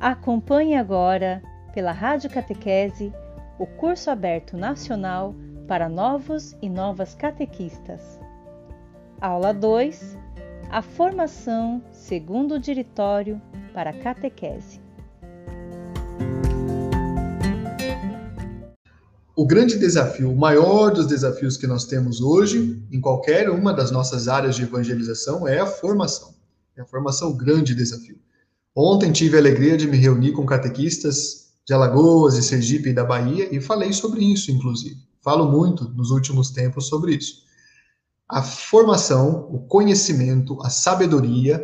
Acompanhe agora, pela Rádio Catequese, o curso aberto nacional para novos e novas catequistas. Aula 2: A formação segundo o diretório para catequese. O grande desafio, o maior dos desafios que nós temos hoje, em qualquer uma das nossas áreas de evangelização, é a formação. É a formação, o grande desafio. Ontem tive a alegria de me reunir com catequistas de Alagoas, de Sergipe e da Bahia e falei sobre isso, inclusive. Falo muito nos últimos tempos sobre isso. A formação, o conhecimento, a sabedoria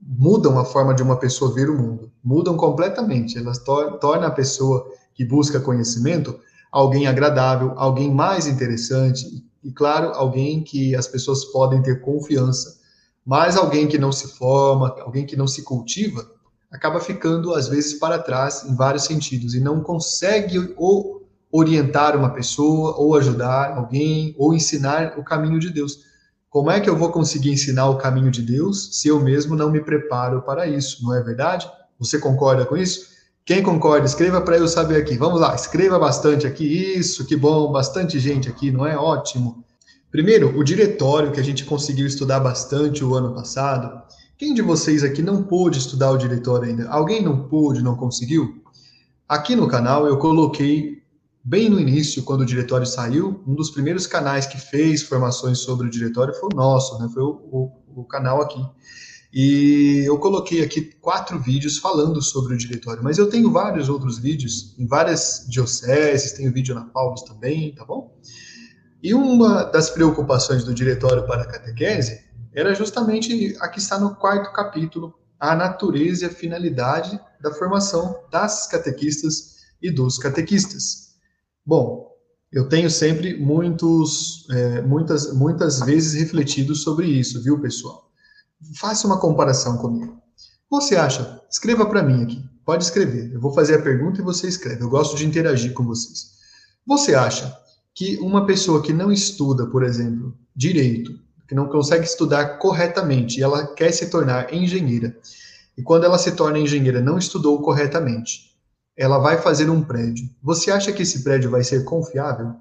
mudam a forma de uma pessoa ver o mundo. Mudam completamente. Elas tor tornam a pessoa que busca conhecimento alguém agradável, alguém mais interessante e, claro, alguém que as pessoas podem ter confiança. Mas alguém que não se forma, alguém que não se cultiva, acaba ficando às vezes para trás em vários sentidos e não consegue ou orientar uma pessoa, ou ajudar alguém, ou ensinar o caminho de Deus. Como é que eu vou conseguir ensinar o caminho de Deus se eu mesmo não me preparo para isso? Não é verdade? Você concorda com isso? Quem concorda, escreva para eu saber aqui. Vamos lá, escreva bastante aqui. Isso, que bom, bastante gente aqui, não é? Ótimo. Primeiro, o diretório que a gente conseguiu estudar bastante o ano passado. Quem de vocês aqui não pôde estudar o diretório ainda? Alguém não pôde, não conseguiu? Aqui no canal eu coloquei bem no início, quando o diretório saiu, um dos primeiros canais que fez formações sobre o diretório foi o nosso, né? Foi o, o, o canal aqui. E eu coloquei aqui quatro vídeos falando sobre o diretório, mas eu tenho vários outros vídeos em várias dioceses, tenho vídeo na Paulus também, tá bom? E uma das preocupações do diretório para a catequese era justamente a que está no quarto capítulo, a natureza e a finalidade da formação das catequistas e dos catequistas. Bom, eu tenho sempre muitos, é, muitas, muitas vezes refletido sobre isso, viu, pessoal? Faça uma comparação comigo. Você acha? Escreva para mim aqui. Pode escrever. Eu vou fazer a pergunta e você escreve. Eu gosto de interagir com vocês. Você acha que uma pessoa que não estuda, por exemplo, direito, que não consegue estudar corretamente, e ela quer se tornar engenheira, e quando ela se torna engenheira não estudou corretamente, ela vai fazer um prédio. Você acha que esse prédio vai ser confiável?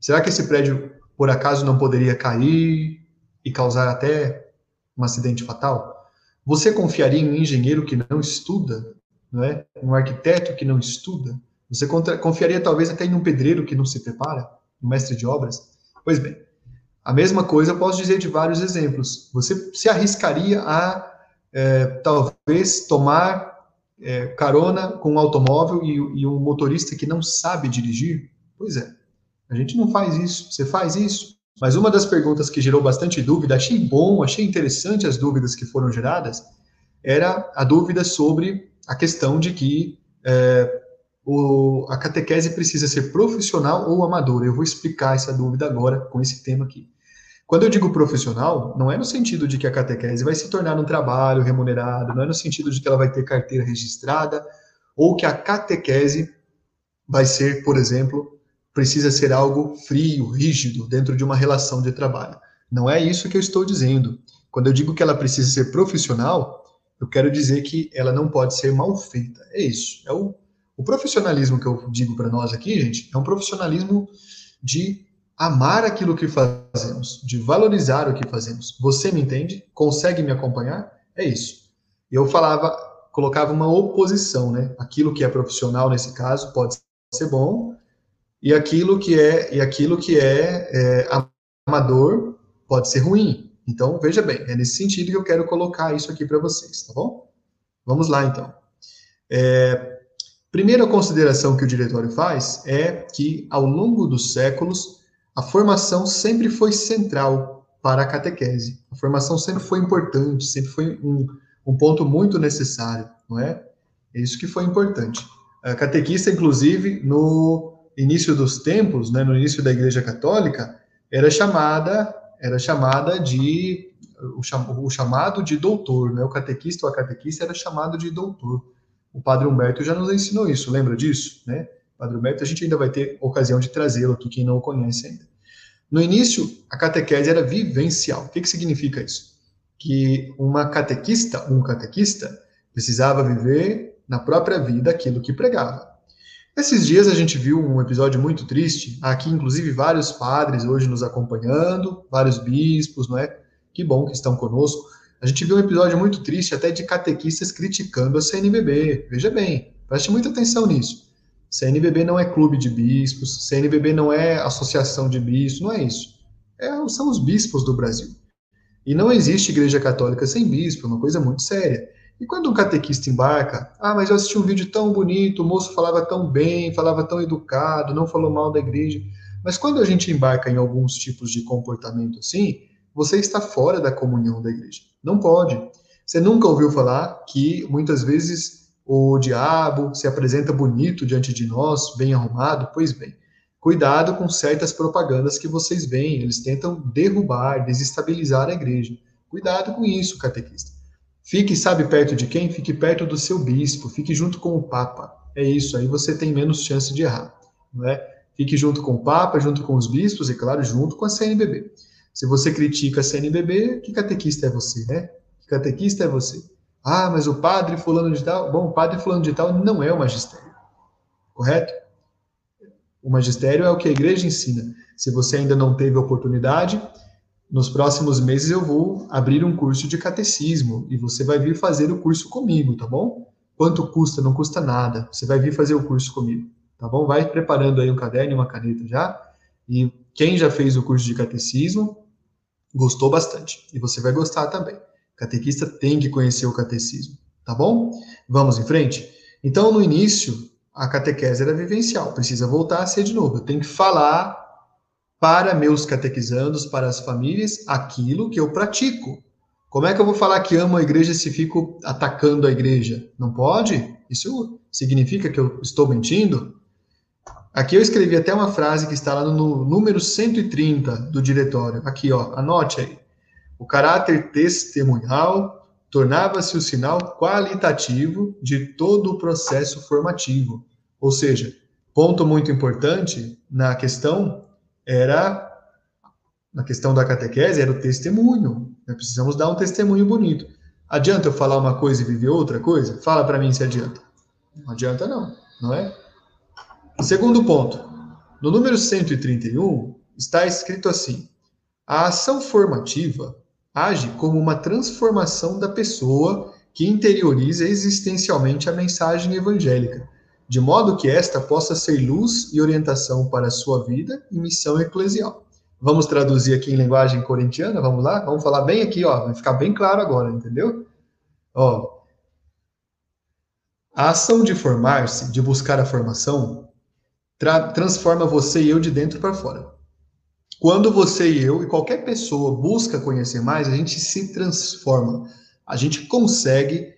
Será que esse prédio, por acaso, não poderia cair e causar até um acidente fatal? Você confiaria em um engenheiro que não estuda, não é? Um arquiteto que não estuda? Você confiaria talvez até em um pedreiro que não se prepara, mestre de obras? Pois bem, a mesma coisa eu posso dizer de vários exemplos. Você se arriscaria a é, talvez tomar é, carona com um automóvel e, e um motorista que não sabe dirigir? Pois é, a gente não faz isso. Você faz isso? Mas uma das perguntas que gerou bastante dúvida, achei bom, achei interessante as dúvidas que foram geradas, era a dúvida sobre a questão de que é, o, a catequese precisa ser profissional ou amadora. Eu vou explicar essa dúvida agora com esse tema aqui. Quando eu digo profissional, não é no sentido de que a catequese vai se tornar um trabalho remunerado, não é no sentido de que ela vai ter carteira registrada, ou que a catequese vai ser, por exemplo, precisa ser algo frio, rígido, dentro de uma relação de trabalho. Não é isso que eu estou dizendo. Quando eu digo que ela precisa ser profissional, eu quero dizer que ela não pode ser mal feita. É isso. É o, o profissionalismo que eu digo para nós aqui, gente, é um profissionalismo de amar aquilo que fazemos, de valorizar o que fazemos. Você me entende? Consegue me acompanhar? É isso. Eu falava, colocava uma oposição, né? Aquilo que é profissional nesse caso pode ser bom, e aquilo que é e aquilo que é, é amador pode ser ruim. Então, veja bem, é nesse sentido que eu quero colocar isso aqui para vocês, tá bom? Vamos lá, então. É, primeira consideração que o diretório faz é que, ao longo dos séculos, a formação sempre foi central para a catequese. A formação sempre foi importante, sempre foi um, um ponto muito necessário, não é? É isso que foi importante. A catequista, inclusive, no início dos tempos, né, no início da Igreja Católica, era chamada era chamada de o, cham, o chamado de doutor, né? O catequista ou a catequista era chamado de doutor. O Padre Humberto já nos ensinou isso, lembra disso, né? O Padre Humberto a gente ainda vai ter ocasião de trazê-lo aqui quem não o conhece ainda. No início, a catequese era vivencial. O que, que significa isso? Que uma catequista, um catequista, precisava viver na própria vida aquilo que pregava. Esses dias a gente viu um episódio muito triste, aqui inclusive vários padres hoje nos acompanhando, vários bispos, não é? Que bom que estão conosco. A gente viu um episódio muito triste até de catequistas criticando a CNBB. Veja bem, preste muita atenção nisso. CNBB não é clube de bispos, CNBB não é associação de bispos, não é isso. É, são os bispos do Brasil. E não existe igreja católica sem bispo, é uma coisa muito séria. E quando um catequista embarca, ah, mas eu assisti um vídeo tão bonito, o moço falava tão bem, falava tão educado, não falou mal da igreja. Mas quando a gente embarca em alguns tipos de comportamento assim, você está fora da comunhão da igreja. Não pode. Você nunca ouviu falar que muitas vezes o diabo se apresenta bonito diante de nós, bem arrumado? Pois bem, cuidado com certas propagandas que vocês veem, eles tentam derrubar, desestabilizar a igreja. Cuidado com isso, catequista. Fique, sabe, perto de quem? Fique perto do seu bispo, fique junto com o Papa. É isso, aí você tem menos chance de errar, não é? Fique junto com o Papa, junto com os bispos e, claro, junto com a CNBB. Se você critica a CNBB, que catequista é você, né? Que catequista é você? Ah, mas o padre fulano de tal... Bom, o padre fulano de tal não é o magistério, correto? O magistério é o que a igreja ensina. Se você ainda não teve oportunidade, nos próximos meses eu vou abrir um curso de catecismo e você vai vir fazer o curso comigo, tá bom? Quanto custa? Não custa nada. Você vai vir fazer o curso comigo, tá bom? Vai preparando aí um caderno e uma caneta já. E quem já fez o curso de catecismo gostou bastante. E você vai gostar também. catequista tem que conhecer o catecismo, tá bom? Vamos em frente? Então, no início, a catequese era vivencial, precisa voltar a ser de novo. Eu tenho que falar para meus catequizandos, para as famílias, aquilo que eu pratico. Como é que eu vou falar que amo a igreja se fico atacando a igreja? Não pode? Isso significa que eu estou mentindo? Aqui eu escrevi até uma frase que está lá no número 130 do diretório. Aqui, ó, anote aí. O caráter testemunhal tornava-se o sinal qualitativo de todo o processo formativo. Ou seja, ponto muito importante na questão era, na questão da catequese, era o testemunho. Precisamos dar um testemunho bonito. Adianta eu falar uma coisa e viver outra coisa? Fala para mim se adianta. Não adianta não, não é? Segundo ponto. No número 131 está escrito assim: a ação formativa age como uma transformação da pessoa que interioriza existencialmente a mensagem evangélica de modo que esta possa ser luz e orientação para a sua vida e missão eclesial. Vamos traduzir aqui em linguagem corintiana, vamos lá? Vamos falar bem aqui, ó, vai ficar bem claro agora, entendeu? Ó, a ação de formar-se, de buscar a formação, tra transforma você e eu de dentro para fora. Quando você e eu e qualquer pessoa busca conhecer mais, a gente se transforma. A gente consegue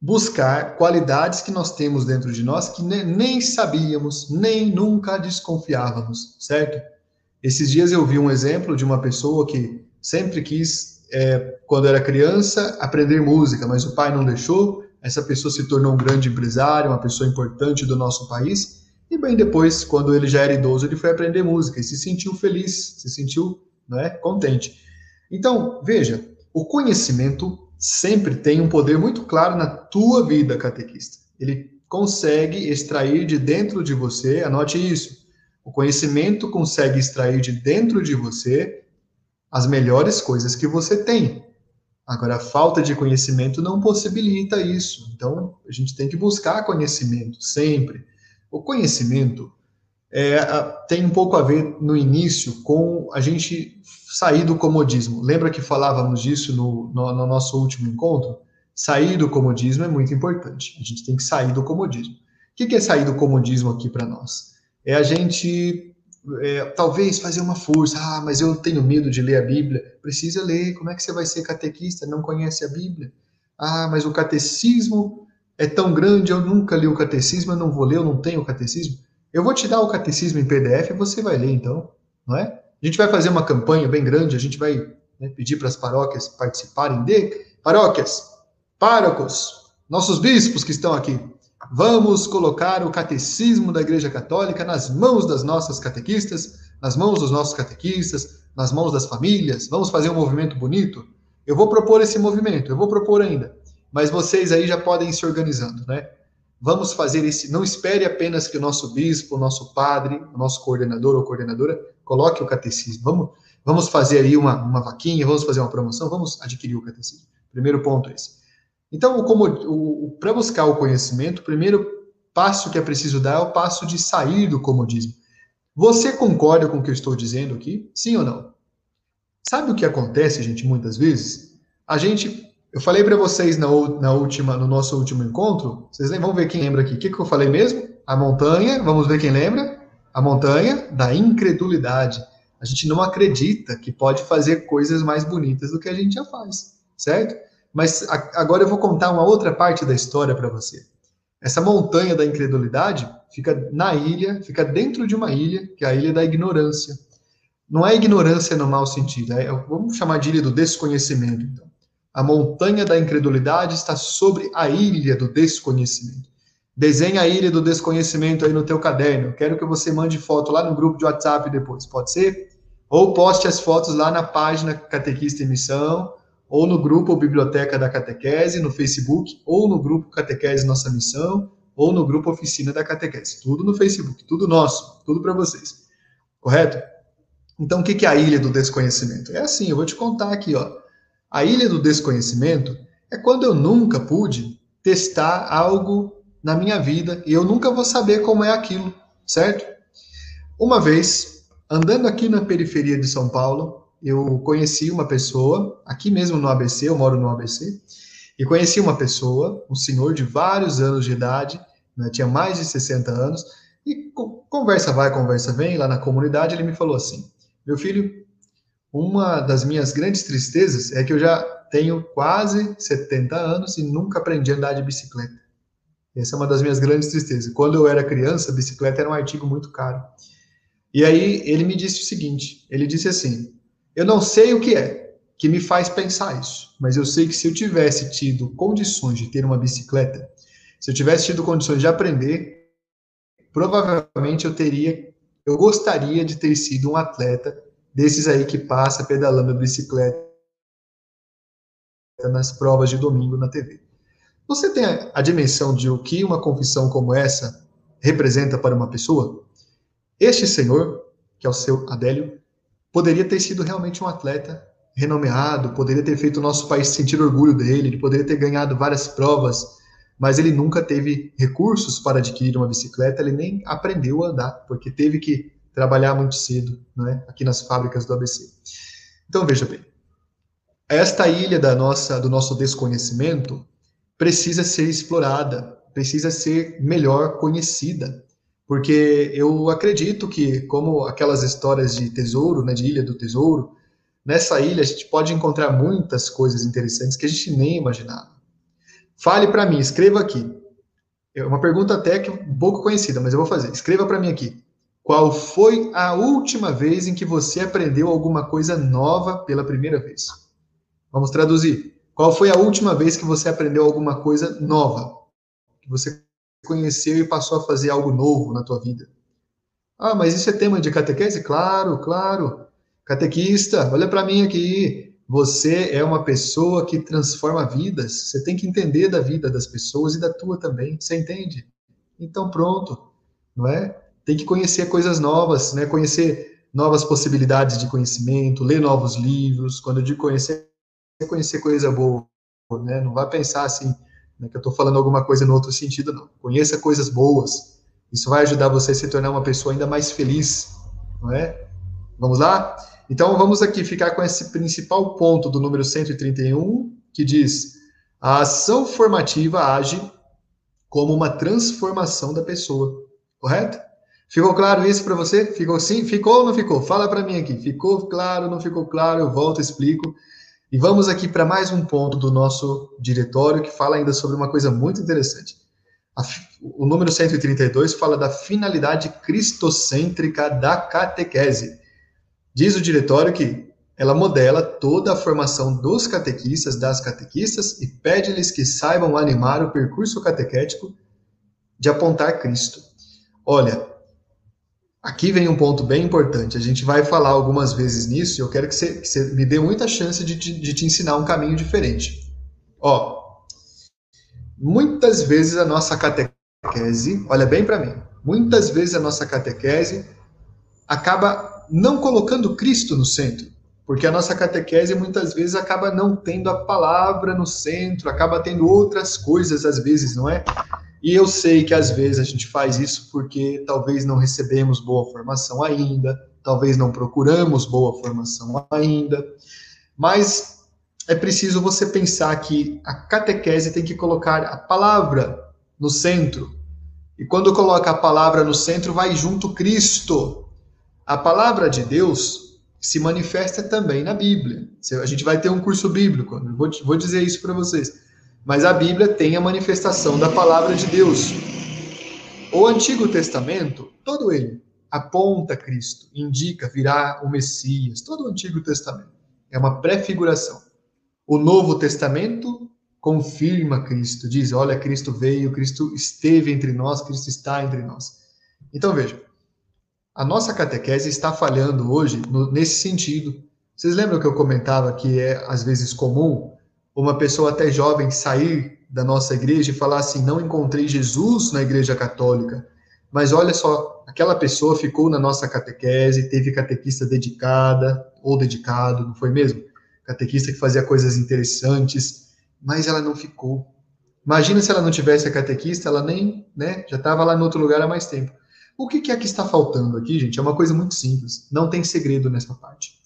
buscar qualidades que nós temos dentro de nós que nem sabíamos, nem nunca desconfiávamos, certo? Esses dias eu vi um exemplo de uma pessoa que sempre quis, é, quando era criança, aprender música, mas o pai não deixou. Essa pessoa se tornou um grande empresário, uma pessoa importante do nosso país. E bem depois, quando ele já era idoso, ele foi aprender música e se sentiu feliz, se sentiu né, contente. Então, veja, o conhecimento sempre tem um poder muito claro na tua vida, catequista. Ele consegue extrair de dentro de você, anote isso. O conhecimento consegue extrair de dentro de você as melhores coisas que você tem. Agora, a falta de conhecimento não possibilita isso. Então, a gente tem que buscar conhecimento sempre. O conhecimento é, tem um pouco a ver no início com a gente sair do comodismo. Lembra que falávamos disso no, no, no, nosso último encontro? Sair do comodismo é muito importante. A gente tem que sair do comodismo. O que, é sair do comodismo aqui para nós? É a gente é, talvez fazer uma força. Ah, mas eu tenho medo de ler a Bíblia. Precisa ler. Como é que você vai ser catequista? Não conhece a Bíblia? Ah, mas o catecismo é tão grande. Eu nunca li o catecismo. Eu não vou ler. Eu não tenho o catecismo. Eu vou te dar o catecismo em PDF e você vai ler, então, não é? A gente vai fazer uma campanha bem grande, a gente vai né, pedir para as paróquias participarem de paróquias, párocos, nossos bispos que estão aqui. Vamos colocar o catecismo da Igreja Católica nas mãos das nossas catequistas, nas mãos dos nossos catequistas, nas mãos das famílias. Vamos fazer um movimento bonito. Eu vou propor esse movimento, eu vou propor ainda. Mas vocês aí já podem ir se organizando, né? Vamos fazer esse. Não espere apenas que o nosso bispo, o nosso padre, o nosso coordenador ou coordenadora coloque o catecismo. Vamos, vamos fazer aí uma, uma vaquinha, vamos fazer uma promoção, vamos adquirir o catecismo. Primeiro ponto é esse. Então, para buscar o conhecimento, o primeiro passo que é preciso dar é o passo de sair do comodismo. Você concorda com o que eu estou dizendo aqui? Sim ou não? Sabe o que acontece, gente, muitas vezes? A gente eu falei para vocês na, na, última, no nosso último encontro, vocês vão ver quem lembra aqui. O que, que eu falei mesmo? A montanha, vamos ver quem lembra? A montanha da incredulidade. A gente não acredita que pode fazer coisas mais bonitas do que a gente já faz, certo? Mas a, agora eu vou contar uma outra parte da história para você. Essa montanha da incredulidade fica na ilha, fica dentro de uma ilha, que é a ilha da ignorância. Não é ignorância no mau sentido, é, vamos chamar de ilha do desconhecimento, então. A montanha da incredulidade está sobre a ilha do desconhecimento. Desenha a ilha do desconhecimento aí no teu caderno. Quero que você mande foto lá no grupo de WhatsApp depois, pode ser? Ou poste as fotos lá na página Catequista em Missão, ou no grupo Biblioteca da Catequese, no Facebook, ou no grupo Catequese Nossa Missão, ou no grupo Oficina da Catequese. Tudo no Facebook, tudo nosso, tudo para vocês. Correto? Então, o que é a ilha do desconhecimento? É assim, eu vou te contar aqui, ó. A ilha do desconhecimento é quando eu nunca pude testar algo na minha vida e eu nunca vou saber como é aquilo, certo? Uma vez, andando aqui na periferia de São Paulo, eu conheci uma pessoa, aqui mesmo no ABC, eu moro no ABC, e conheci uma pessoa, um senhor de vários anos de idade, né, tinha mais de 60 anos, e conversa vai, conversa vem, lá na comunidade ele me falou assim: meu filho, uma das minhas grandes tristezas é que eu já tenho quase 70 anos e nunca aprendi a andar de bicicleta. Essa é uma das minhas grandes tristezas. Quando eu era criança, bicicleta era um artigo muito caro. E aí ele me disse o seguinte: ele disse assim, eu não sei o que é que me faz pensar isso, mas eu sei que se eu tivesse tido condições de ter uma bicicleta, se eu tivesse tido condições de aprender, provavelmente eu teria, eu gostaria de ter sido um atleta desses aí que passa pedalando a bicicleta nas provas de domingo na TV. Você tem a, dimensão de o que uma confissão como essa representa para uma pessoa? Este senhor, que é o seu Adélio, poderia ter sido realmente um atleta renomeado, poderia ter feito o nosso país sentir orgulho dele, ele poderia ter ganhado várias provas, mas ele nunca teve recursos para adquirir uma bicicleta, ele nem aprendeu a andar, porque teve que trabalhar muito cedo, né, aqui nas fábricas do ABC. Então veja bem, esta ilha da nossa, do nosso desconhecimento precisa ser explorada, precisa ser melhor conhecida, porque eu acredito que, como aquelas histórias de tesouro, né, de Ilha do Tesouro, nessa ilha a gente pode encontrar muitas coisas interessantes que a gente nem imaginava. Fale para mim, escreva aqui. É uma pergunta até que um pouco conhecida, mas eu vou fazer. Escreva para mim aqui. Qual foi a última vez em que você aprendeu alguma coisa nova pela primeira vez? Vamos traduzir. Qual foi a última vez que você aprendeu alguma coisa nova? Que você conheceu e passou a fazer algo novo na tua vida? Ah, mas isso é tema de catequese? Claro, claro. Catequista, olha para mim aqui. Você é uma pessoa que transforma vidas. Você tem que entender da vida das pessoas e da tua também. Você entende? Então pronto, não é? Tem que conhecer coisas novas, né? Conhecer novas possibilidades de conhecimento, ler novos livros. Quando eu digo conhecer, é conhecer coisa boa, né? Não vai pensar assim, né, que eu estou falando alguma coisa no outro sentido, não. Conheça coisas boas. Isso vai ajudar você a se tornar uma pessoa ainda mais feliz, não é? Vamos lá? Então vamos aqui ficar com esse principal ponto do número 131, que diz: a ação formativa age como uma transformação da pessoa. Correto? Ficou claro isso para você? Ficou sim? Ficou ou não ficou? Fala para mim aqui. Ficou claro, não ficou claro? Eu volto, explico. E vamos aqui para mais um ponto do nosso diretório que fala ainda sobre uma coisa muito interessante. O número 132 fala da finalidade cristocêntrica da catequese. Diz o diretório que ela modela toda a formação dos catequistas, das catequistas, e pede-lhes que saibam animar o percurso catequético de apontar Cristo. Olha, Aqui vem um ponto bem importante. A gente vai falar algumas vezes nisso e eu quero que você, que você me dê muita chance de te, de te ensinar um caminho diferente. Ó, muitas vezes a nossa catequese olha bem para mim, muitas vezes a nossa catequese acaba não colocando Cristo no centro, porque a nossa catequese muitas vezes acaba não tendo a palavra no centro, acaba tendo outras coisas às vezes, não é? E eu sei que às vezes a gente faz isso porque talvez não recebemos boa formação ainda, talvez não procuramos boa formação ainda, mas é preciso você pensar que a catequese tem que colocar a palavra no centro. E quando coloca a palavra no centro, vai junto Cristo. A palavra de Deus se manifesta também na Bíblia. A gente vai ter um curso bíblico, vou, vou dizer isso para vocês. Mas a Bíblia tem a manifestação da palavra de Deus. O Antigo Testamento, todo ele, aponta Cristo, indica, virá o Messias, todo o Antigo Testamento. É uma prefiguração. O Novo Testamento confirma Cristo, diz: olha, Cristo veio, Cristo esteve entre nós, Cristo está entre nós. Então veja, a nossa catequese está falhando hoje no, nesse sentido. Vocês lembram que eu comentava que é às vezes comum uma pessoa até jovem sair da nossa igreja e falar assim: não encontrei Jesus na igreja católica. Mas olha só, aquela pessoa ficou na nossa catequese, teve catequista dedicada ou dedicado, não foi mesmo? Catequista que fazia coisas interessantes, mas ela não ficou. Imagina se ela não tivesse a catequista, ela nem, né, já estava lá no outro lugar há mais tempo. O que, é que está faltando aqui, gente? É uma coisa muito simples. Não tem segredo nessa parte.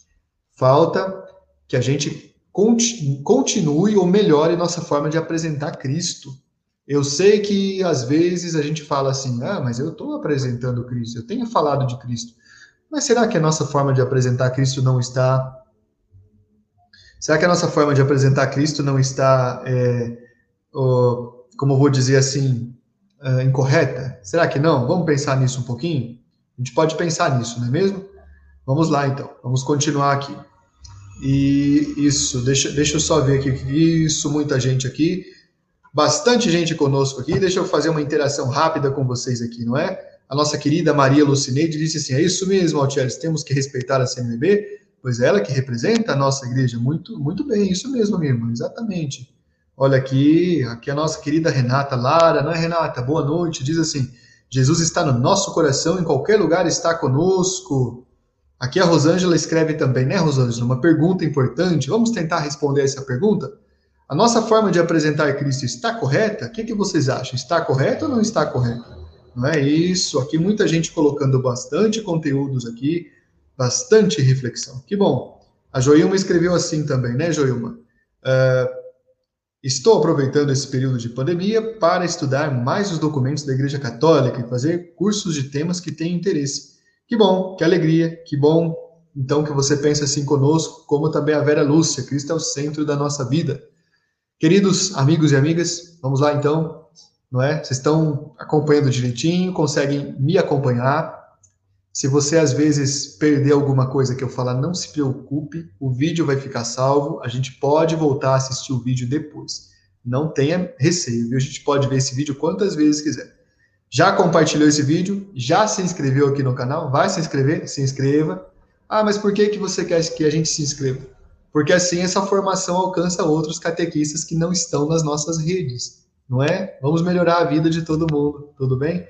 Falta que a gente continue ou melhore nossa forma de apresentar Cristo. Eu sei que às vezes a gente fala assim, ah, mas eu estou apresentando Cristo, eu tenho falado de Cristo. Mas será que a nossa forma de apresentar Cristo não está. Será que a nossa forma de apresentar Cristo não está, é, como eu vou dizer assim, uh, incorreta? Será que não? Vamos pensar nisso um pouquinho? A gente pode pensar nisso, não é mesmo? Vamos lá, então. Vamos continuar aqui. E isso, deixa, deixa eu só ver aqui. Isso, muita gente aqui. Bastante gente conosco aqui. Deixa eu fazer uma interação rápida com vocês aqui, não é? A nossa querida Maria Lucineide disse assim: é isso mesmo, Altieres, temos que respeitar a CNBB, pois é ela que representa a nossa igreja. Muito, muito bem, isso mesmo, minha irmã, exatamente. Olha aqui, aqui a nossa querida Renata Lara, não é Renata? Boa noite. Diz assim: Jesus está no nosso coração, em qualquer lugar está conosco. Aqui a Rosângela escreve também, né, Rosângela? Uma pergunta importante. Vamos tentar responder essa pergunta? A nossa forma de apresentar Cristo está correta? O que, que vocês acham? Está correta ou não está correta? Não é isso. Aqui muita gente colocando bastante conteúdos aqui, bastante reflexão. Que bom. A Joilma escreveu assim também, né, Joilma? Uh, Estou aproveitando esse período de pandemia para estudar mais os documentos da Igreja Católica e fazer cursos de temas que têm interesse. Que bom, que alegria, que bom. Então que você pense assim conosco, como também a Vera Lúcia, Cristo é o centro da nossa vida. Queridos amigos e amigas, vamos lá então, não é? Vocês estão acompanhando direitinho, conseguem me acompanhar. Se você às vezes perder alguma coisa que eu falar, não se preocupe, o vídeo vai ficar salvo, a gente pode voltar a assistir o vídeo depois. Não tenha receio, viu? A gente pode ver esse vídeo quantas vezes quiser. Já compartilhou esse vídeo? Já se inscreveu aqui no canal? Vai se inscrever? Se inscreva. Ah, mas por que, que você quer que a gente se inscreva? Porque assim essa formação alcança outros catequistas que não estão nas nossas redes, não é? Vamos melhorar a vida de todo mundo, tudo bem?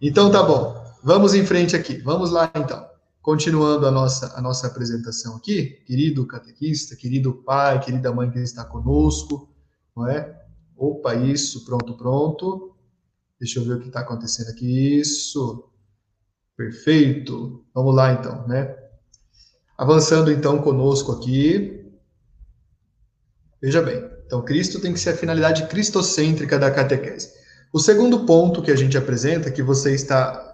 Então tá bom. Vamos em frente aqui. Vamos lá, então. Continuando a nossa, a nossa apresentação aqui, querido catequista, querido pai, querida mãe que está conosco, não é? Opa, isso, pronto, pronto. Deixa eu ver o que está acontecendo aqui. Isso. Perfeito. Vamos lá, então, né? Avançando, então, conosco aqui. Veja bem. Então, Cristo tem que ser a finalidade cristocêntrica da catequese. O segundo ponto que a gente apresenta, que você está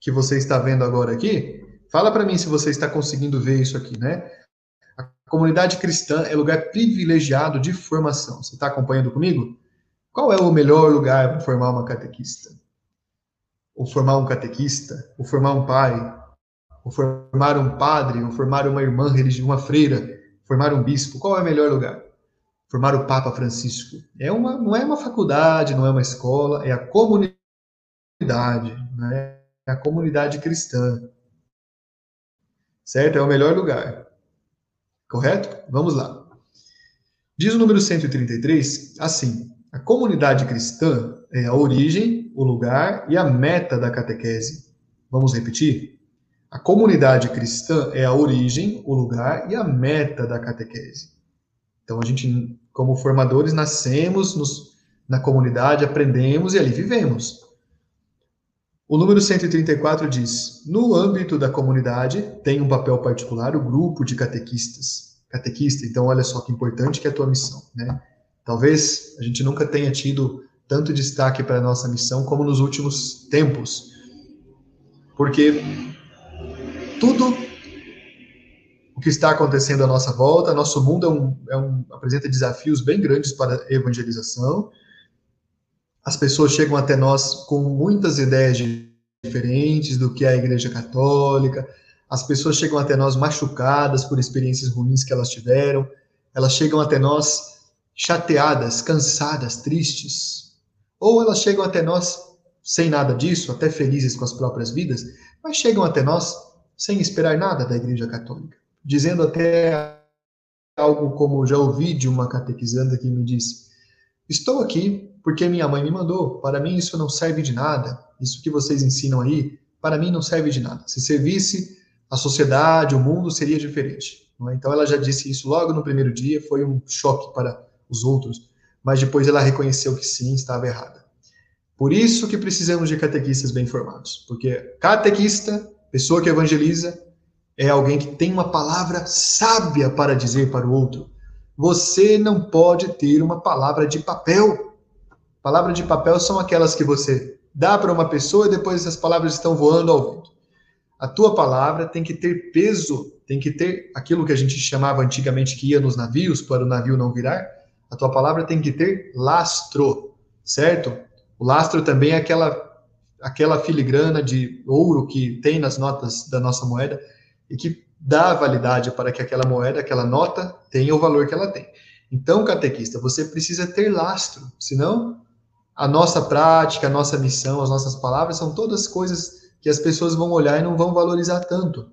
que você está vendo agora aqui, fala para mim se você está conseguindo ver isso aqui, né? A comunidade cristã é lugar privilegiado de formação. Você está acompanhando comigo? Qual é o melhor lugar para formar uma catequista? Ou formar um catequista? Ou formar um pai? Ou formar um padre? Ou formar uma irmã religiosa, uma freira? Formar um bispo? Qual é o melhor lugar? Formar o Papa Francisco. É uma, não é uma faculdade, não é uma escola, é a comunidade, né? a comunidade cristã. Certo? É o melhor lugar. Correto? Vamos lá. Diz o número 133 assim: a comunidade cristã é a origem, o lugar e a meta da catequese. Vamos repetir? A comunidade cristã é a origem, o lugar e a meta da catequese. Então, a gente, como formadores, nascemos nos, na comunidade, aprendemos e ali vivemos. O número 134 diz: No âmbito da comunidade, tem um papel particular o grupo de catequistas. Catequista, então, olha só que importante que é a tua missão, né? Talvez a gente nunca tenha tido tanto destaque para a nossa missão como nos últimos tempos. Porque tudo o que está acontecendo à nossa volta, nosso mundo é um, é um, apresenta desafios bem grandes para a evangelização. As pessoas chegam até nós com muitas ideias diferentes do que é a Igreja Católica. As pessoas chegam até nós machucadas por experiências ruins que elas tiveram. Elas chegam até nós chateadas, cansadas, tristes. Ou elas chegam até nós sem nada disso, até felizes com as próprias vidas, mas chegam até nós sem esperar nada da Igreja Católica, dizendo até algo como já ouvi de uma catequizanda que me disse: Estou aqui porque minha mãe me mandou, para mim isso não serve de nada, isso que vocês ensinam aí, para mim não serve de nada. Se servisse a sociedade, o mundo seria diferente. É? Então ela já disse isso logo no primeiro dia, foi um choque para os outros, mas depois ela reconheceu que sim, estava errada. Por isso que precisamos de catequistas bem formados, porque catequista, pessoa que evangeliza, é alguém que tem uma palavra sábia para dizer para o outro. Você não pode ter uma palavra de papel. Palavra de papel são aquelas que você dá para uma pessoa e depois essas palavras estão voando ao vento. A tua palavra tem que ter peso, tem que ter aquilo que a gente chamava antigamente que ia nos navios para o navio não virar. A tua palavra tem que ter lastro, certo? O lastro também é aquela aquela filigrana de ouro que tem nas notas da nossa moeda e que dá validade para que aquela moeda, aquela nota tenha o valor que ela tem. Então, catequista, você precisa ter lastro, senão a nossa prática, a nossa missão, as nossas palavras são todas coisas que as pessoas vão olhar e não vão valorizar tanto.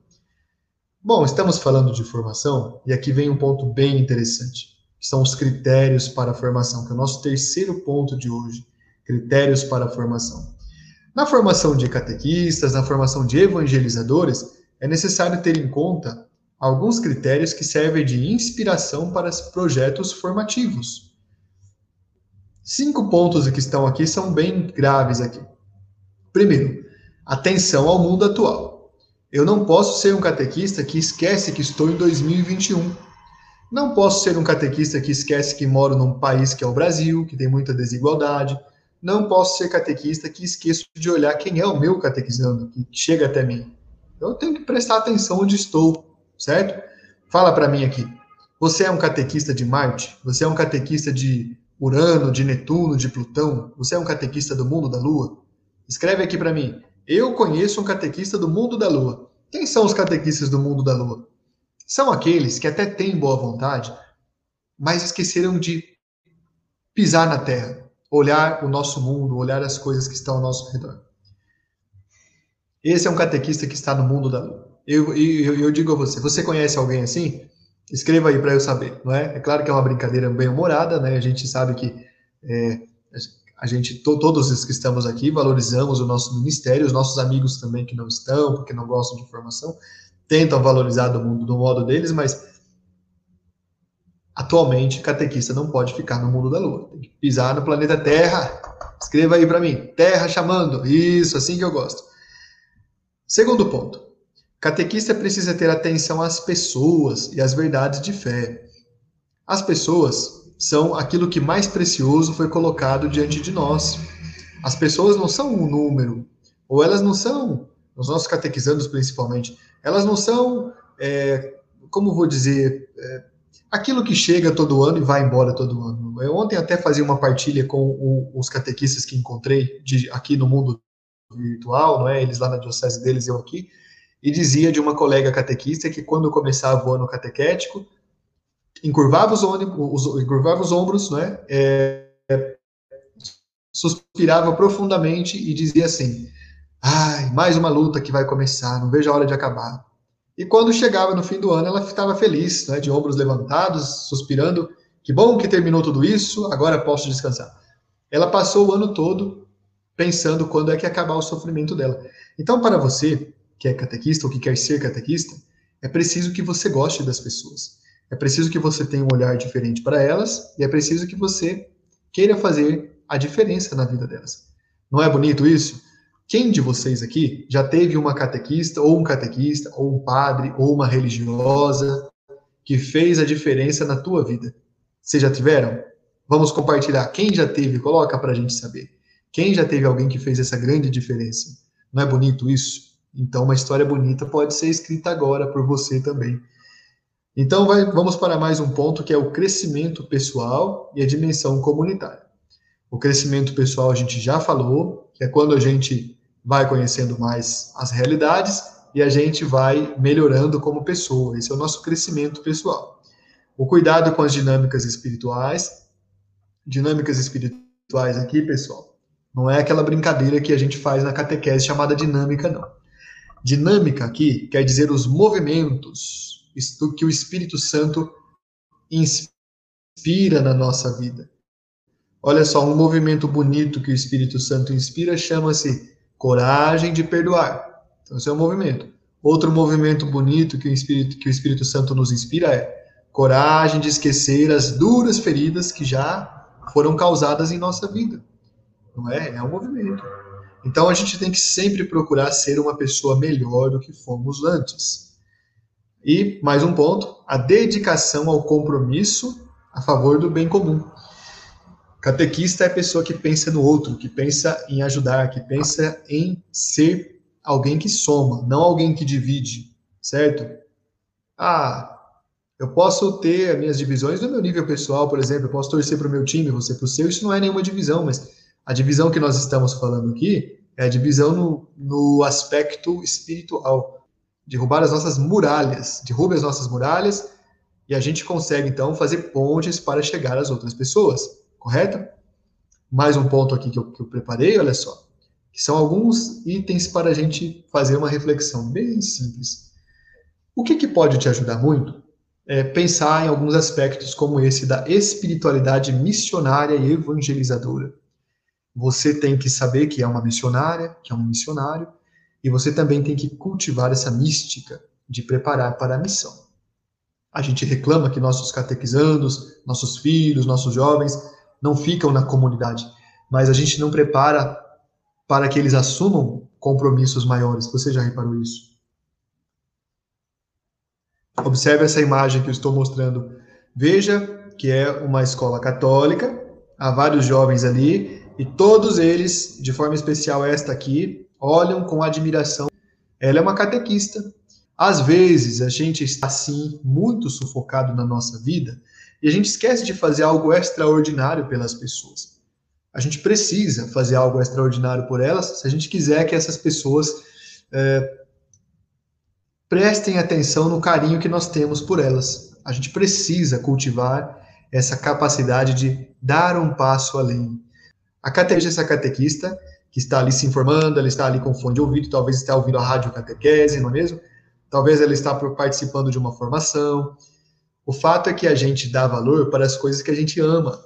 Bom, estamos falando de formação e aqui vem um ponto bem interessante, são os critérios para a formação, que é o nosso terceiro ponto de hoje critérios para a formação. Na formação de catequistas, na formação de evangelizadores, é necessário ter em conta alguns critérios que servem de inspiração para projetos formativos. Cinco pontos que estão aqui são bem graves aqui. Primeiro, atenção ao mundo atual. Eu não posso ser um catequista que esquece que estou em 2021. Não posso ser um catequista que esquece que moro num país que é o Brasil, que tem muita desigualdade, não posso ser catequista que esqueço de olhar quem é o meu catequizando, que chega até mim. Eu tenho que prestar atenção onde estou, certo? Fala para mim aqui. Você é um catequista de Marte? Você é um catequista de Urano, de Netuno, de Plutão? Você é um catequista do mundo da Lua? Escreve aqui para mim. Eu conheço um catequista do mundo da Lua. Quem são os catequistas do mundo da Lua? São aqueles que até têm boa vontade, mas esqueceram de pisar na Terra olhar o nosso mundo, olhar as coisas que estão ao nosso redor. Esse é um catequista que está no mundo da lua. Eu, eu, eu digo a você, você conhece alguém assim? Escreva aí para eu saber, não é? É claro que é uma brincadeira bem humorada, né? A gente sabe que é, a gente, to, todos os que estamos aqui, valorizamos o nosso ministério, os nossos amigos também que não estão, porque não gostam de informação, tentam valorizar do mundo do modo deles, mas Atualmente, catequista não pode ficar no mundo da Lua. Tem que pisar no planeta Terra. Escreva aí para mim. Terra chamando. Isso, assim que eu gosto. Segundo ponto. Catequista precisa ter atenção às pessoas e às verdades de fé. As pessoas são aquilo que mais precioso foi colocado diante de nós. As pessoas não são um número, ou elas não são, os nossos catequizandos principalmente, elas não são, é, como vou dizer, é, aquilo que chega todo ano e vai embora todo ano. Eu ontem até fazia uma partilha com o, os catequistas que encontrei de, aqui no mundo virtual, não é? Eles lá na diocese deles, eu aqui, e dizia de uma colega catequista que quando começava o ano catequético, encurvava os, ônibus, os, encurvava os ombros, não é? é? Suspirava profundamente e dizia assim: Ai, mais uma luta que vai começar, não vejo a hora de acabar. E quando chegava no fim do ano, ela estava feliz, né, de ombros levantados, suspirando. Que bom que terminou tudo isso, agora posso descansar. Ela passou o ano todo pensando quando é que acabar o sofrimento dela. Então, para você que é catequista ou que quer ser catequista, é preciso que você goste das pessoas. É preciso que você tenha um olhar diferente para elas e é preciso que você queira fazer a diferença na vida delas. Não é bonito isso? Quem de vocês aqui já teve uma catequista, ou um catequista, ou um padre, ou uma religiosa que fez a diferença na tua vida? Vocês já tiveram? Vamos compartilhar. Quem já teve? Coloca para a gente saber. Quem já teve alguém que fez essa grande diferença? Não é bonito isso? Então, uma história bonita pode ser escrita agora por você também. Então, vai, vamos para mais um ponto que é o crescimento pessoal e a dimensão comunitária. O crescimento pessoal a gente já falou, que é quando a gente vai conhecendo mais as realidades e a gente vai melhorando como pessoa. Esse é o nosso crescimento pessoal. O cuidado com as dinâmicas espirituais. Dinâmicas espirituais aqui, pessoal, não é aquela brincadeira que a gente faz na catequese chamada dinâmica, não. Dinâmica aqui quer dizer os movimentos que o Espírito Santo inspira na nossa vida. Olha só, um movimento bonito que o Espírito Santo inspira chama-se coragem de perdoar. Então, esse é um movimento. Outro movimento bonito que o Espírito, que o Espírito Santo nos inspira é coragem de esquecer as duras feridas que já foram causadas em nossa vida. Não é? É um movimento. Então a gente tem que sempre procurar ser uma pessoa melhor do que fomos antes. E mais um ponto, a dedicação ao compromisso a favor do bem comum. Catequista é a pessoa que pensa no outro, que pensa em ajudar, que pensa em ser alguém que soma, não alguém que divide, certo? Ah, eu posso ter as minhas divisões no meu nível pessoal, por exemplo, eu posso torcer para o meu time, você para o seu, isso não é nenhuma divisão, mas a divisão que nós estamos falando aqui é a divisão no, no aspecto espiritual. Derrubar as nossas muralhas, derrube as nossas muralhas e a gente consegue então fazer pontes para chegar às outras pessoas correto? Mais um ponto aqui que eu, que eu preparei, olha só, que são alguns itens para a gente fazer uma reflexão bem simples. O que, que pode te ajudar muito? É pensar em alguns aspectos como esse da espiritualidade missionária e evangelizadora. Você tem que saber que é uma missionária, que é um missionário, e você também tem que cultivar essa mística de preparar para a missão. A gente reclama que nossos catequizandos, nossos filhos, nossos jovens não ficam na comunidade, mas a gente não prepara para que eles assumam compromissos maiores. Você já reparou isso? Observe essa imagem que eu estou mostrando. Veja que é uma escola católica, há vários jovens ali, e todos eles, de forma especial esta aqui, olham com admiração. Ela é uma catequista. Às vezes a gente está assim, muito sufocado na nossa vida, e a gente esquece de fazer algo extraordinário pelas pessoas. A gente precisa fazer algo extraordinário por elas se a gente quiser que essas pessoas é, prestem atenção no carinho que nós temos por elas. A gente precisa cultivar essa capacidade de dar um passo além. A catequista, catequista, que está ali se informando, ela está ali com fone de ouvido, talvez está ouvindo a rádio catequese, não é mesmo? Talvez ela está participando de uma formação, o fato é que a gente dá valor para as coisas que a gente ama.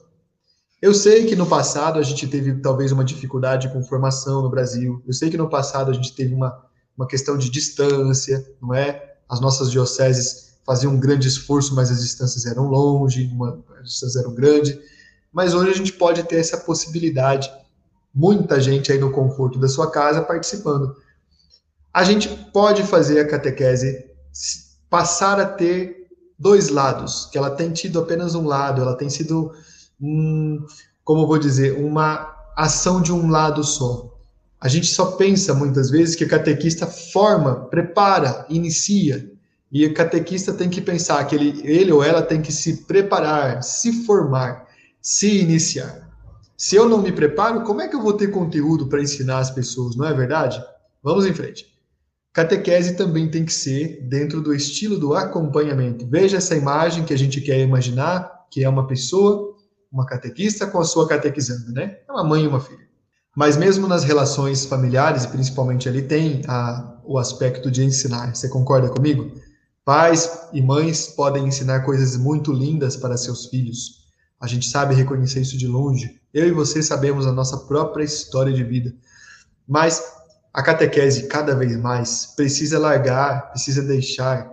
Eu sei que no passado a gente teve talvez uma dificuldade com formação no Brasil. Eu sei que no passado a gente teve uma, uma questão de distância, não é? As nossas dioceses faziam um grande esforço, mas as distâncias eram longe, uma, as distâncias eram grandes. Mas hoje a gente pode ter essa possibilidade. Muita gente aí no conforto da sua casa participando. A gente pode fazer a catequese passar a ter dois lados, que ela tem tido apenas um lado, ela tem sido, um, como vou dizer, uma ação de um lado só. A gente só pensa muitas vezes que o catequista forma, prepara, inicia, e o catequista tem que pensar que ele, ele ou ela tem que se preparar, se formar, se iniciar. Se eu não me preparo, como é que eu vou ter conteúdo para ensinar as pessoas, não é verdade? Vamos em frente. Catequese também tem que ser dentro do estilo do acompanhamento. Veja essa imagem que a gente quer imaginar, que é uma pessoa, uma catequista com a sua catequizando, né? É uma mãe e uma filha. Mas mesmo nas relações familiares, principalmente ali, tem a, o aspecto de ensinar. Você concorda comigo? Pais e mães podem ensinar coisas muito lindas para seus filhos. A gente sabe reconhecer isso de longe. Eu e você sabemos a nossa própria história de vida. Mas a catequese, cada vez mais, precisa largar, precisa deixar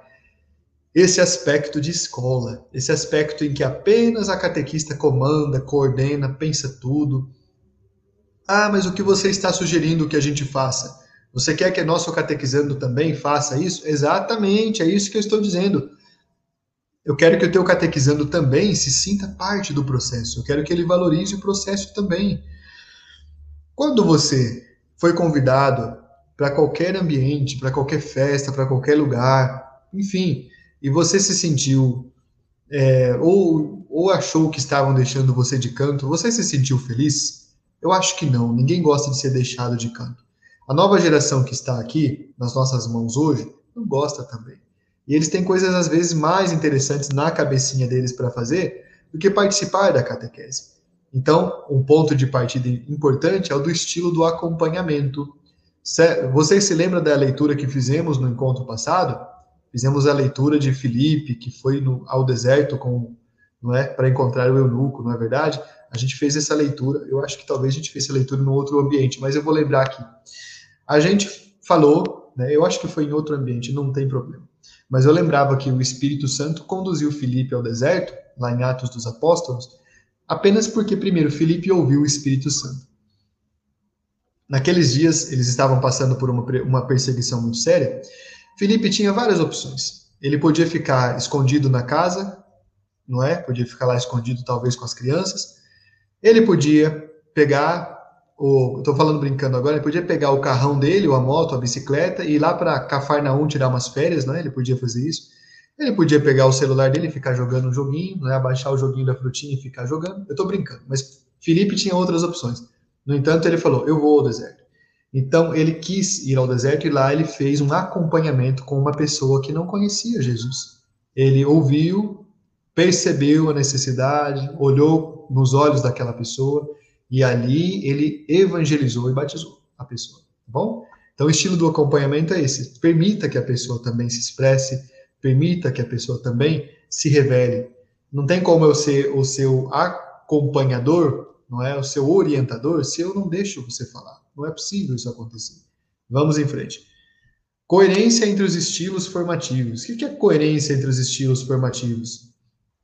esse aspecto de escola, esse aspecto em que apenas a catequista comanda, coordena, pensa tudo. Ah, mas o que você está sugerindo que a gente faça? Você quer que nosso catequizando também faça isso? Exatamente, é isso que eu estou dizendo. Eu quero que o teu catequizando também se sinta parte do processo. Eu quero que ele valorize o processo também. Quando você foi convidado para qualquer ambiente, para qualquer festa, para qualquer lugar, enfim, e você se sentiu é, ou, ou achou que estavam deixando você de canto, você se sentiu feliz? Eu acho que não. Ninguém gosta de ser deixado de canto. A nova geração que está aqui nas nossas mãos hoje não gosta também. E eles têm coisas, às vezes, mais interessantes na cabecinha deles para fazer do que participar da catequese. Então, um ponto de partida importante é o do estilo do acompanhamento. Vocês se lembram da leitura que fizemos no encontro passado? Fizemos a leitura de Filipe, que foi no, ao deserto com, não é, para encontrar o eunuco, não é verdade? A gente fez essa leitura. Eu acho que talvez a gente fez essa leitura em outro ambiente, mas eu vou lembrar aqui. A gente falou, né, eu acho que foi em outro ambiente, não tem problema. Mas eu lembrava que o Espírito Santo conduziu Filipe ao deserto, lá em Atos dos Apóstolos, apenas porque, primeiro, Filipe ouviu o Espírito Santo. Naqueles dias, eles estavam passando por uma, uma perseguição muito séria. Filipe tinha várias opções. Ele podia ficar escondido na casa, não é? Podia ficar lá escondido, talvez, com as crianças. Ele podia pegar estou falando brincando agora, ele podia pegar o carrão dele, ou a moto, a bicicleta, e ir lá para Cafarnaum tirar umas férias, né? Ele podia fazer isso. Ele podia pegar o celular dele e ficar jogando um joguinho, né? abaixar o joguinho da frutinha e ficar jogando. Eu estou brincando, mas Felipe tinha outras opções. No entanto, ele falou: Eu vou ao deserto. Então, ele quis ir ao deserto e lá ele fez um acompanhamento com uma pessoa que não conhecia Jesus. Ele ouviu, percebeu a necessidade, olhou nos olhos daquela pessoa e ali ele evangelizou e batizou a pessoa, tá bom? Então, o estilo do acompanhamento é esse. Permita que a pessoa também se expresse, permita que a pessoa também se revele. Não tem como eu ser o seu acompanhador, não é? O seu orientador, se eu não deixo você falar. Não é possível isso acontecer. Vamos em frente. Coerência entre os estilos formativos. O que é coerência entre os estilos formativos?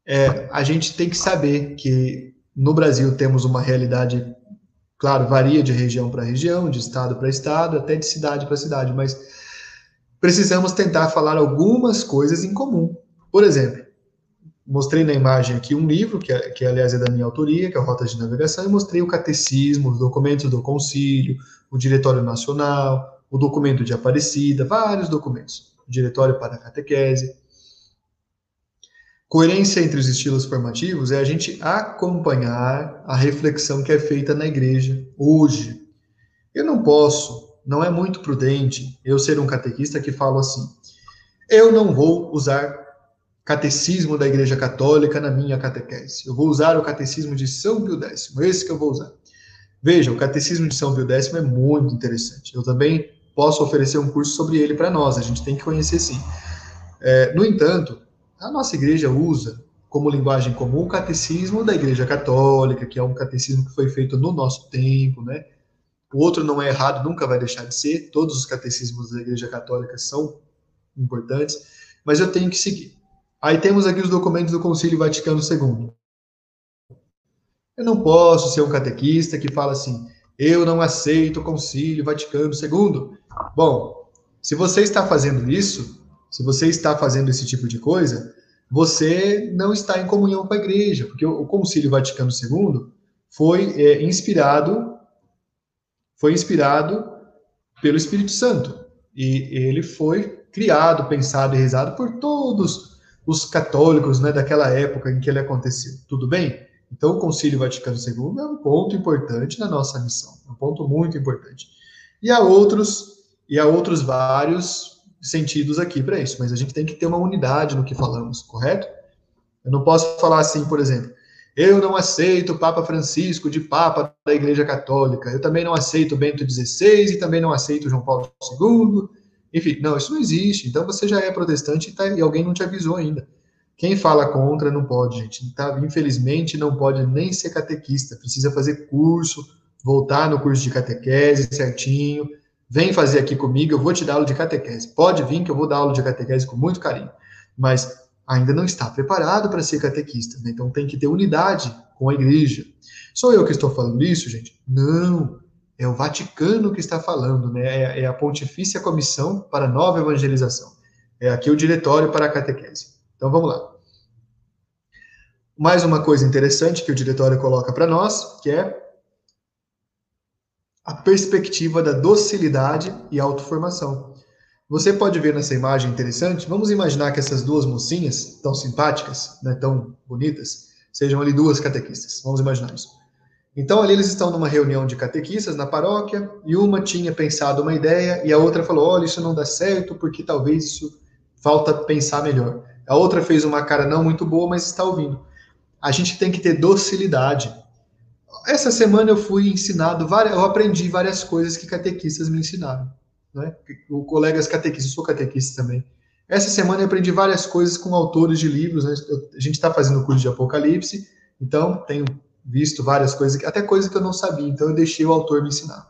É, a gente tem que saber que no Brasil temos uma realidade, claro, varia de região para região, de estado para estado, até de cidade para cidade, mas precisamos tentar falar algumas coisas em comum. Por exemplo, mostrei na imagem aqui um livro, que, é, que aliás é da minha autoria, que é Rotas de Navegação, e mostrei o catecismo, os documentos do concílio, o Diretório Nacional, o documento de Aparecida, vários documentos, o Diretório para a Catequese. Coerência entre os estilos formativos é a gente acompanhar a reflexão que é feita na igreja hoje. Eu não posso, não é muito prudente eu ser um catequista que falo assim: eu não vou usar catecismo da Igreja Católica na minha catequese. Eu vou usar o catecismo de São Pio X, esse que eu vou usar. Veja, o catecismo de São Pio X é muito interessante. Eu também posso oferecer um curso sobre ele para nós, a gente tem que conhecer sim. É, no entanto, a nossa igreja usa como linguagem comum o catecismo da Igreja Católica, que é um catecismo que foi feito no nosso tempo, né? O outro não é errado, nunca vai deixar de ser. Todos os catecismos da Igreja Católica são importantes, mas eu tenho que seguir. Aí temos aqui os documentos do Concílio Vaticano II. Eu não posso ser um catequista que fala assim: eu não aceito o Concílio Vaticano II. Bom, se você está fazendo isso, se você está fazendo esse tipo de coisa, você não está em comunhão com a igreja, porque o Concílio Vaticano II foi é, inspirado foi inspirado pelo Espírito Santo e ele foi criado, pensado e rezado por todos os católicos né, daquela época em que ele aconteceu. Tudo bem? Então, o Concílio Vaticano II é um ponto importante na nossa missão, um ponto muito importante. E há outros e há outros vários sentidos aqui para isso, mas a gente tem que ter uma unidade no que falamos, correto? Eu não posso falar assim, por exemplo, eu não aceito o Papa Francisco de Papa da Igreja Católica, eu também não aceito Bento XVI e também não aceito João Paulo II. Enfim, não, isso não existe. Então você já é protestante e, tá, e alguém não te avisou ainda. Quem fala contra não pode, gente. Tá? Infelizmente, não pode nem ser catequista. Precisa fazer curso, voltar no curso de catequese certinho. Vem fazer aqui comigo, eu vou te dar aula de catequese. Pode vir que eu vou dar aula de catequese com muito carinho. Mas ainda não está preparado para ser catequista. Né? Então tem que ter unidade com a igreja. Sou eu que estou falando isso, gente? Não. É o Vaticano que está falando, né? É, é a Pontifícia Comissão para Nova Evangelização. É aqui o diretório para a catequese. Então vamos lá. Mais uma coisa interessante que o diretório coloca para nós, que é a perspectiva da docilidade e autoformação. Você pode ver nessa imagem interessante, vamos imaginar que essas duas mocinhas, tão simpáticas, né, tão bonitas, sejam ali duas catequistas. Vamos imaginar isso. Então, ali eles estão numa reunião de catequistas na paróquia, e uma tinha pensado uma ideia, e a outra falou: olha, isso não dá certo, porque talvez isso falta pensar melhor. A outra fez uma cara não muito boa, mas está ouvindo. A gente tem que ter docilidade. Essa semana eu fui ensinado, eu aprendi várias coisas que catequistas me ensinaram. Né? O colegas catequistas, eu sou catequista também. Essa semana eu aprendi várias coisas com autores de livros. Né? A gente está fazendo o curso de Apocalipse, então tenho visto várias coisas, até coisas que eu não sabia, então eu deixei o autor me ensinar.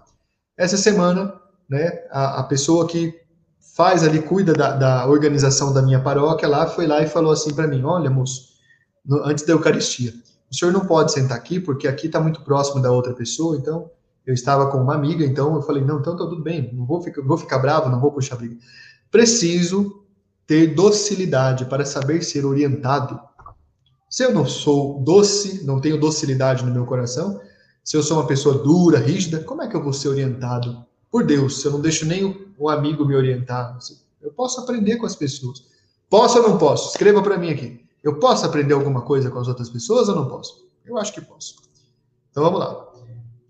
Essa semana, né, a, a pessoa que faz ali, cuida da, da, organização da minha paróquia lá, foi lá e falou assim para mim: Olha, moço, no, antes da Eucaristia, o senhor não pode sentar aqui, porque aqui está muito próximo da outra pessoa, então eu estava com uma amiga, então eu falei: Não, então tá tudo bem, não vou ficar, vou ficar bravo, não vou puxar briga. Preciso ter docilidade para saber ser orientado. Se eu não sou doce, não tenho docilidade no meu coração, se eu sou uma pessoa dura, rígida, como é que eu vou ser orientado por Deus, se eu não deixo nem um amigo me orientar, eu posso aprender com as pessoas. Posso ou não posso? Escreva para mim aqui. Eu posso aprender alguma coisa com as outras pessoas ou não posso? Eu acho que posso. Então vamos lá.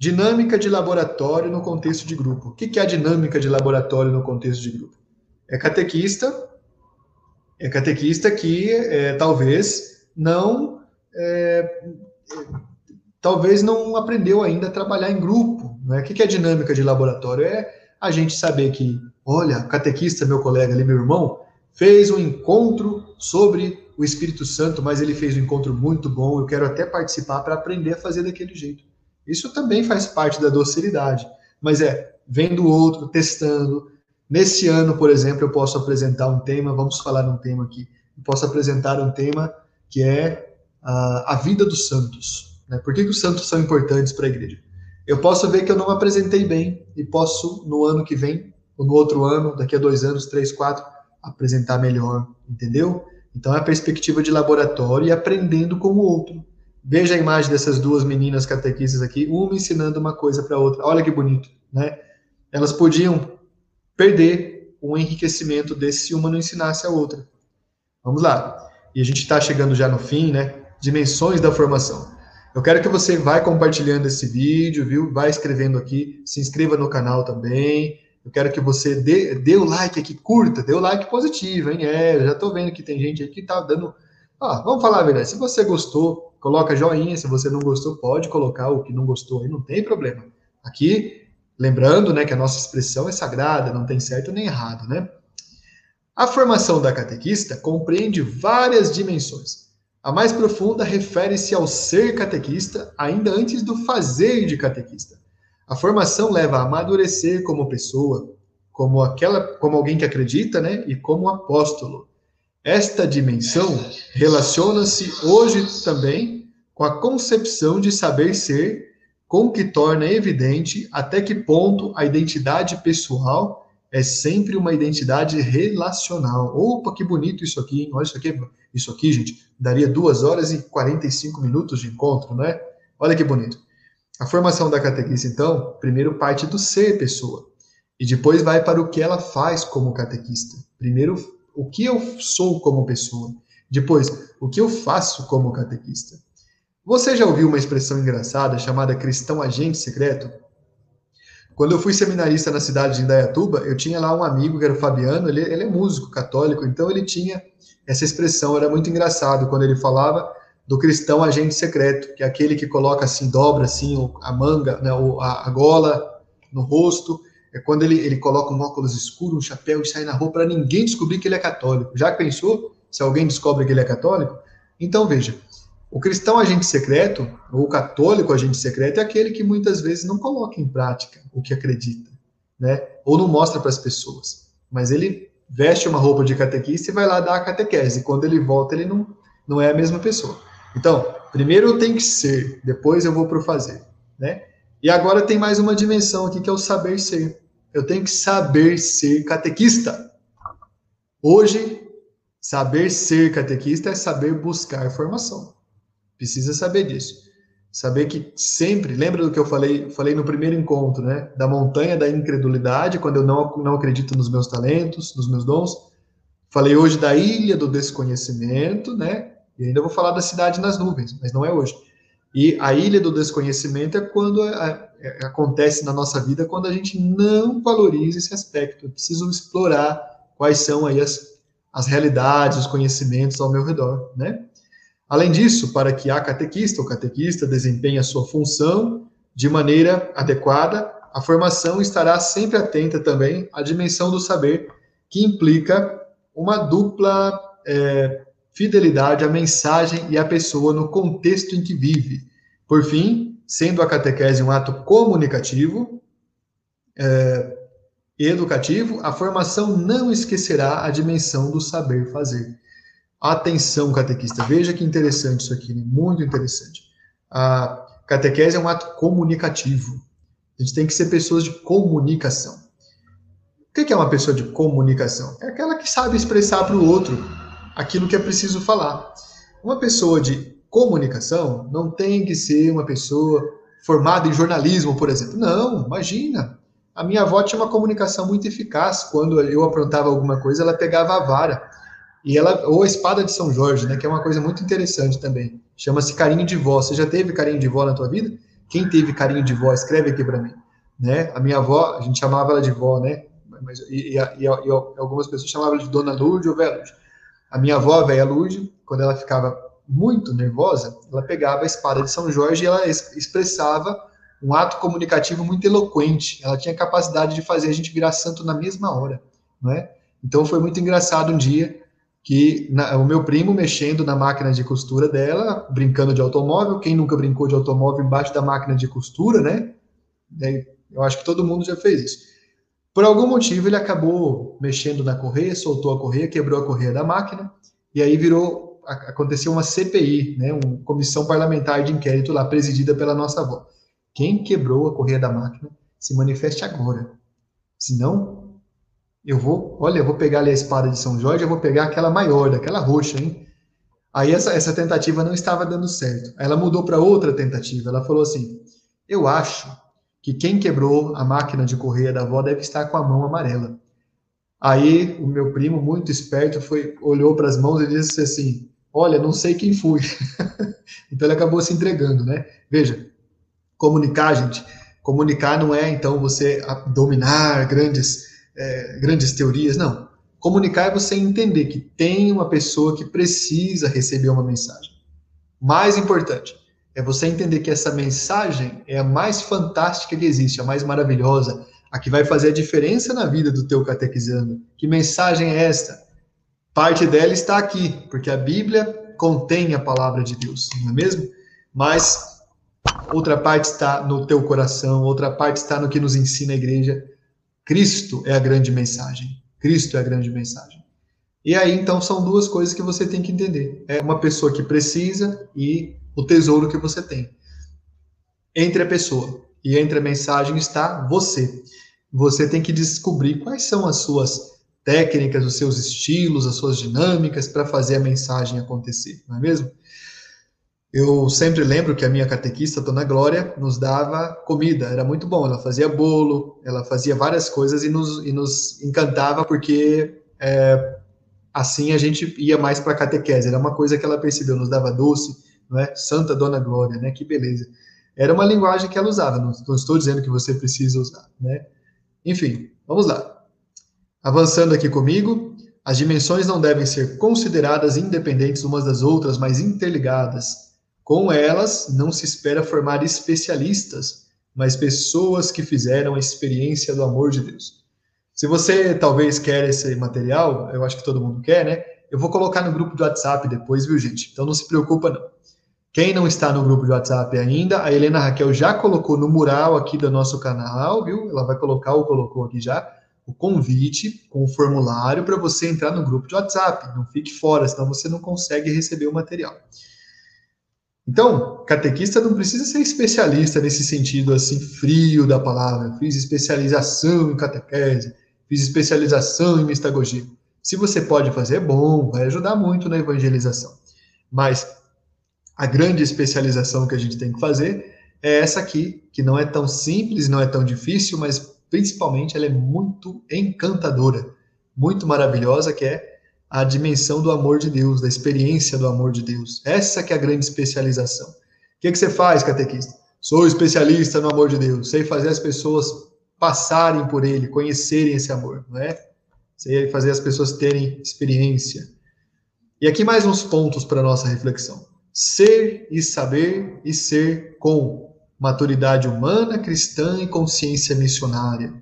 Dinâmica de laboratório no contexto de grupo. O que é a dinâmica de laboratório no contexto de grupo? É catequista, é catequista que é, talvez não é, talvez não aprendeu ainda a trabalhar em grupo. Né? O que é dinâmica de laboratório? É a gente saber que, olha, catequista, meu colega ali, meu irmão, fez um encontro sobre o Espírito Santo, mas ele fez um encontro muito bom, eu quero até participar para aprender a fazer daquele jeito. Isso também faz parte da docilidade, mas é vendo o outro, testando. Nesse ano, por exemplo, eu posso apresentar um tema, vamos falar um tema aqui, eu posso apresentar um tema que é uh, a vida dos santos. Né? Por que, que os santos são importantes para a igreja? Eu posso ver que eu não apresentei bem e posso, no ano que vem, ou no outro ano, daqui a dois anos, três, quatro, apresentar melhor, entendeu? Então, é a perspectiva de laboratório e aprendendo com o outro. Veja a imagem dessas duas meninas catequistas aqui, uma ensinando uma coisa para a outra. Olha que bonito, né? Elas podiam perder o enriquecimento desse se uma não ensinasse a outra. Vamos lá. E a gente está chegando já no fim, né? Dimensões da formação. Eu quero que você vá compartilhando esse vídeo, viu? Vai escrevendo aqui, se inscreva no canal também. Eu quero que você dê, dê o like aqui, curta, dê o like positivo, hein? É, já tô vendo que tem gente aí que tá dando. Ah, vamos falar a verdade. Se você gostou, coloca joinha. Se você não gostou, pode colocar o que não gostou aí, não tem problema. Aqui, lembrando, né, que a nossa expressão é sagrada, não tem certo nem errado, né? A formação da catequista compreende várias dimensões. A mais profunda refere-se ao ser catequista, ainda antes do fazer de catequista. A formação leva a amadurecer como pessoa, como aquela, como alguém que acredita, né, e como apóstolo. Esta dimensão relaciona-se hoje também com a concepção de saber ser, com que torna evidente até que ponto a identidade pessoal é sempre uma identidade relacional. Opa, que bonito isso aqui, hein? Olha isso aqui, isso aqui, gente, daria duas horas e 45 minutos de encontro, né? Olha que bonito. A formação da catequista, então, primeiro parte do ser pessoa, e depois vai para o que ela faz como catequista. Primeiro, o que eu sou como pessoa, depois, o que eu faço como catequista. Você já ouviu uma expressão engraçada chamada cristão agente secreto? Quando eu fui seminarista na cidade de Indaiatuba, eu tinha lá um amigo que era o Fabiano, ele, ele é músico católico, então ele tinha essa expressão, era muito engraçado quando ele falava do cristão agente secreto, que é aquele que coloca assim, dobra assim a manga, né, a, a gola no rosto, é quando ele, ele coloca um óculos escuro, um chapéu e sai na rua para ninguém descobrir que ele é católico. Já pensou? se alguém descobre que ele é católico. Então, veja, o cristão agente secreto, ou o católico agente secreto, é aquele que muitas vezes não coloca em prática o que acredita, né? Ou não mostra para as pessoas. Mas ele veste uma roupa de catequista e vai lá dar a catequese. Quando ele volta, ele não, não é a mesma pessoa. Então, primeiro eu tenho que ser, depois eu vou para o fazer, né? E agora tem mais uma dimensão aqui que é o saber ser. Eu tenho que saber ser catequista. Hoje, saber ser catequista é saber buscar formação. Precisa saber disso. Saber que sempre, lembra do que eu falei, falei no primeiro encontro, né? Da montanha da incredulidade, quando eu não, não acredito nos meus talentos, nos meus dons. Falei hoje da ilha do desconhecimento, né? E ainda vou falar da cidade nas nuvens, mas não é hoje. E a ilha do desconhecimento é quando a, a, acontece na nossa vida quando a gente não valoriza esse aspecto. Eu preciso explorar quais são aí as, as realidades, os conhecimentos ao meu redor, né? Além disso, para que a catequista ou catequista desempenhe a sua função de maneira adequada, a formação estará sempre atenta também à dimensão do saber, que implica uma dupla é, fidelidade à mensagem e à pessoa no contexto em que vive. Por fim, sendo a catequese um ato comunicativo é, educativo, a formação não esquecerá a dimensão do saber fazer. Atenção, catequista, veja que interessante isso aqui, né? muito interessante. A catequese é um ato comunicativo. A gente tem que ser pessoas de comunicação. O que é uma pessoa de comunicação? É aquela que sabe expressar para o outro aquilo que é preciso falar. Uma pessoa de comunicação não tem que ser uma pessoa formada em jornalismo, por exemplo. Não, imagina. A minha avó tinha uma comunicação muito eficaz. Quando eu aprontava alguma coisa, ela pegava a vara. E ela, ou a espada de São Jorge, né, que é uma coisa muito interessante também. Chama-se carinho de vó. Você já teve carinho de vó na tua vida? Quem teve carinho de vó, escreve aqui para mim. Né? A minha avó, a gente chamava ela de vó, né? Mas, e, e, e, e algumas pessoas chamavam de Dona Lourdes ou Lourdes. A minha avó, a velha Lourdes, quando ela ficava muito nervosa, ela pegava a espada de São Jorge e ela expressava um ato comunicativo muito eloquente. Ela tinha capacidade de fazer a gente virar santo na mesma hora, não é? Então foi muito engraçado um dia que na, o meu primo mexendo na máquina de costura dela, brincando de automóvel. Quem nunca brincou de automóvel embaixo da máquina de costura, né? Eu acho que todo mundo já fez isso. Por algum motivo, ele acabou mexendo na correia, soltou a correia, quebrou a correia da máquina, e aí virou, aconteceu uma CPI, né, uma comissão parlamentar de inquérito lá, presidida pela nossa avó. Quem quebrou a correia da máquina, se manifeste agora. Senão, eu vou, olha, eu vou pegar ali a espada de São Jorge, eu vou pegar aquela maior, daquela roxa, hein? Aí essa, essa tentativa não estava dando certo. Ela mudou para outra tentativa. Ela falou assim: Eu acho que quem quebrou a máquina de correia da avó deve estar com a mão amarela. Aí o meu primo, muito esperto, foi olhou para as mãos e disse assim: Olha, não sei quem foi. então ele acabou se entregando, né? Veja, comunicar, gente, comunicar não é então você dominar grandes, é, grandes teorias, não. Comunicar é você entender que tem uma pessoa que precisa receber uma mensagem. Mais importante, é você entender que essa mensagem é a mais fantástica que existe, a mais maravilhosa, a que vai fazer a diferença na vida do teu catequizando. Que mensagem é esta? Parte dela está aqui, porque a Bíblia contém a palavra de Deus, não é mesmo? Mas outra parte está no teu coração, outra parte está no que nos ensina a igreja. Cristo é a grande mensagem. Cristo é a grande mensagem. E aí, então, são duas coisas que você tem que entender. É uma pessoa que precisa e o tesouro que você tem. Entre a pessoa e entre a mensagem está você. Você tem que descobrir quais são as suas técnicas, os seus estilos, as suas dinâmicas para fazer a mensagem acontecer, não é mesmo? Eu sempre lembro que a minha catequista, Dona Glória, nos dava comida, era muito bom. Ela fazia bolo, ela fazia várias coisas e nos, e nos encantava porque é, assim a gente ia mais para a catequese. Era uma coisa que ela percebeu, nos dava doce, é? Santa Dona Glória, né? Que beleza. Era uma linguagem que ela usava, não, não estou dizendo que você precisa usar, né? Enfim, vamos lá. Avançando aqui comigo, as dimensões não devem ser consideradas independentes umas das outras, mas interligadas. Com elas, não se espera formar especialistas, mas pessoas que fizeram a experiência do amor de Deus. Se você talvez quer esse material, eu acho que todo mundo quer, né? eu vou colocar no grupo do WhatsApp depois, viu, gente? Então não se preocupa, não. Quem não está no grupo de WhatsApp ainda, a Helena Raquel já colocou no mural aqui do nosso canal, viu? Ela vai colocar ou colocou aqui já o convite com o formulário para você entrar no grupo de WhatsApp. Não fique fora, senão você não consegue receber o material. Então, catequista não precisa ser especialista nesse sentido assim frio da palavra. Fiz especialização em catequese, fiz especialização em mistagogia. Se você pode fazer, é bom, vai ajudar muito na evangelização. Mas a grande especialização que a gente tem que fazer é essa aqui, que não é tão simples, não é tão difícil, mas principalmente ela é muito encantadora, muito maravilhosa, que é a dimensão do amor de Deus, da experiência do amor de Deus. Essa que é a grande especialização. O que, que você faz, catequista? Sou especialista no amor de Deus, sei fazer as pessoas passarem por ele, conhecerem esse amor, não é? Sei fazer as pessoas terem experiência. E aqui mais uns pontos para nossa reflexão ser e saber e ser com maturidade humana, cristã e consciência missionária.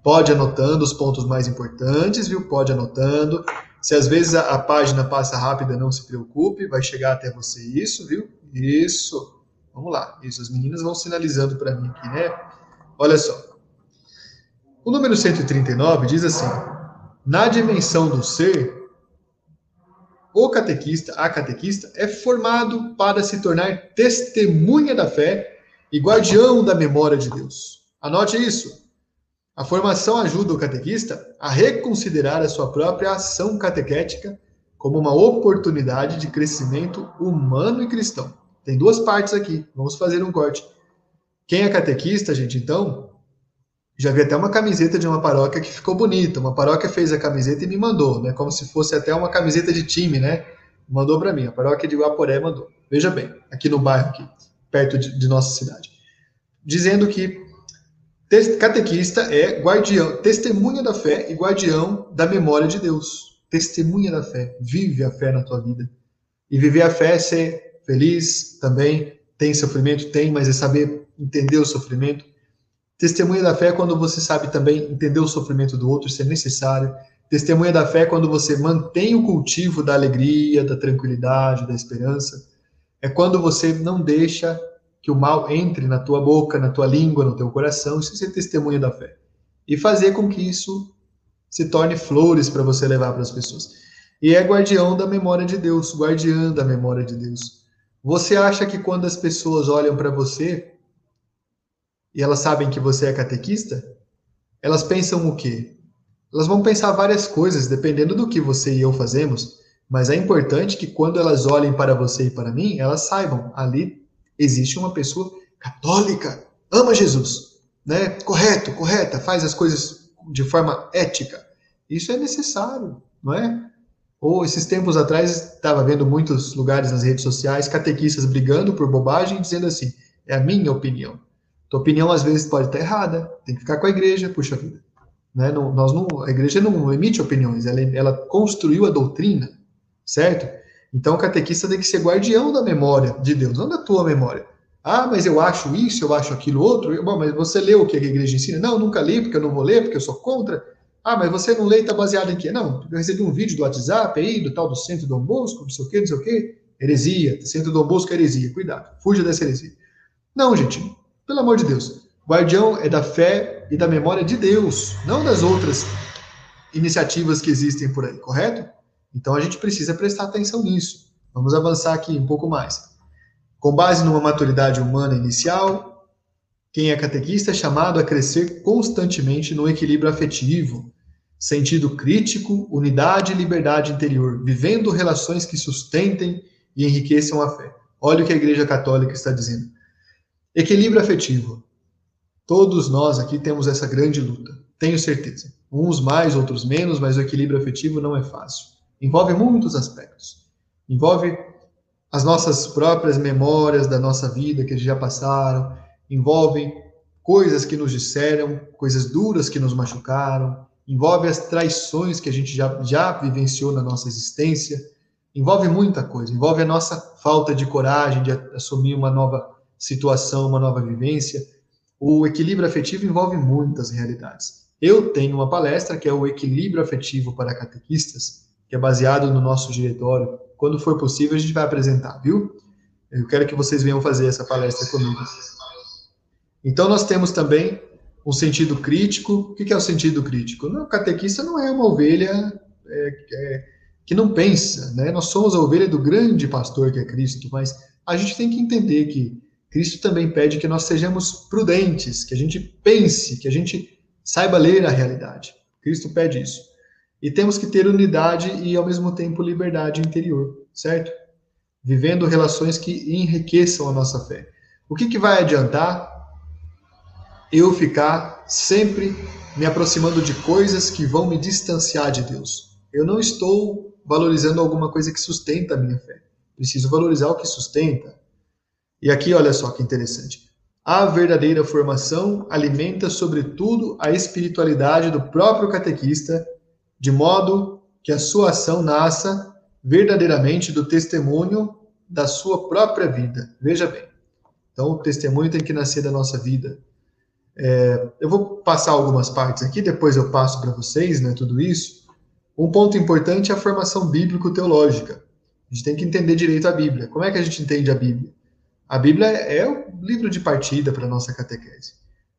Pode anotando os pontos mais importantes, viu? Pode anotando. Se às vezes a, a página passa rápida, não se preocupe, vai chegar até você isso, viu? Isso. Vamos lá. Isso, as meninas vão sinalizando para mim aqui, né? Olha só. O número 139 diz assim: na dimensão do ser, o catequista, a catequista, é formado para se tornar testemunha da fé e guardião da memória de Deus. Anote isso. A formação ajuda o catequista a reconsiderar a sua própria ação catequética como uma oportunidade de crescimento humano e cristão. Tem duas partes aqui, vamos fazer um corte. Quem é catequista, gente, então, já vi até uma camiseta de uma paróquia que ficou bonita. Uma paróquia fez a camiseta e me mandou, né? Como se fosse até uma camiseta de time, né? Mandou para mim. A paróquia de Guaporé mandou. Veja bem, aqui no bairro, aqui, perto de, de nossa cidade. Dizendo que catequista é guardião, testemunha da fé e guardião da memória de Deus. Testemunha da fé. Vive a fé na tua vida. E viver a fé é ser feliz também. Tem sofrimento? Tem, mas é saber entender o sofrimento Testemunha da fé é quando você sabe também entender o sofrimento do outro, se é necessário. Testemunha da fé é quando você mantém o cultivo da alegria, da tranquilidade, da esperança. É quando você não deixa que o mal entre na tua boca, na tua língua, no teu coração. Isso é testemunha da fé. E fazer com que isso se torne flores para você levar para as pessoas. E é guardião da memória de Deus, guardiã da memória de Deus. Você acha que quando as pessoas olham para você, e elas sabem que você é catequista, elas pensam o quê? Elas vão pensar várias coisas, dependendo do que você e eu fazemos, mas é importante que quando elas olhem para você e para mim, elas saibam, ali existe uma pessoa católica, ama Jesus, né? Correto, correta, faz as coisas de forma ética. Isso é necessário, não é? Ou esses tempos atrás estava vendo muitos lugares nas redes sociais catequistas brigando por bobagem, dizendo assim: é a minha opinião. Tua opinião às vezes pode estar errada, tem que ficar com a igreja, puxa vida. Né? Não, nós não, a igreja não emite opiniões, ela, ela construiu a doutrina, certo? Então o catequista tem que ser guardião da memória de Deus, não da tua memória. Ah, mas eu acho isso, eu acho aquilo outro. Bom, mas você leu o que a igreja ensina? Não, nunca li, porque eu não vou ler, porque eu sou contra. Ah, mas você não lê e está baseado em quê? Não, eu recebi um vídeo do WhatsApp aí, do tal do Centro Dom Bosco, não sei o quê, não sei o quê. Heresia, Centro Dom Bosco é heresia, cuidado, fuja dessa heresia. Não, gente, pelo amor de Deus. Guardião é da fé e da memória de Deus, não das outras iniciativas que existem por aí, correto? Então a gente precisa prestar atenção nisso. Vamos avançar aqui um pouco mais. Com base numa maturidade humana inicial, quem é catequista é chamado a crescer constantemente no equilíbrio afetivo, sentido crítico, unidade e liberdade interior, vivendo relações que sustentem e enriqueçam a fé. Olha o que a Igreja Católica está dizendo. Equilíbrio afetivo. Todos nós aqui temos essa grande luta, tenho certeza. Uns mais, outros menos, mas o equilíbrio afetivo não é fácil. Envolve muitos aspectos. Envolve as nossas próprias memórias da nossa vida que já passaram, envolve coisas que nos disseram, coisas duras que nos machucaram, envolve as traições que a gente já, já vivenciou na nossa existência, envolve muita coisa, envolve a nossa falta de coragem de assumir uma nova situação, uma nova vivência. O equilíbrio afetivo envolve muitas realidades. Eu tenho uma palestra que é o equilíbrio afetivo para catequistas, que é baseado no nosso diretório. Quando for possível, a gente vai apresentar, viu? Eu quero que vocês venham fazer essa palestra comigo. Então, nós temos também um sentido crítico. O que é o sentido crítico? O catequista não é uma ovelha é, é, que não pensa, né? Nós somos a ovelha do grande pastor que é Cristo, mas a gente tem que entender que Cristo também pede que nós sejamos prudentes, que a gente pense, que a gente saiba ler a realidade. Cristo pede isso. E temos que ter unidade e, ao mesmo tempo, liberdade interior, certo? Vivendo relações que enriqueçam a nossa fé. O que, que vai adiantar eu ficar sempre me aproximando de coisas que vão me distanciar de Deus. Eu não estou valorizando alguma coisa que sustenta a minha fé. Preciso valorizar o que sustenta. E aqui, olha só que interessante. A verdadeira formação alimenta, sobretudo, a espiritualidade do próprio catequista, de modo que a sua ação nasça verdadeiramente do testemunho da sua própria vida. Veja bem. Então, o testemunho tem que nascer da nossa vida. É, eu vou passar algumas partes aqui, depois eu passo para vocês, né, tudo isso. Um ponto importante é a formação bíblico-teológica. A gente tem que entender direito a Bíblia. Como é que a gente entende a Bíblia? A Bíblia é o livro de partida para a nossa catequese.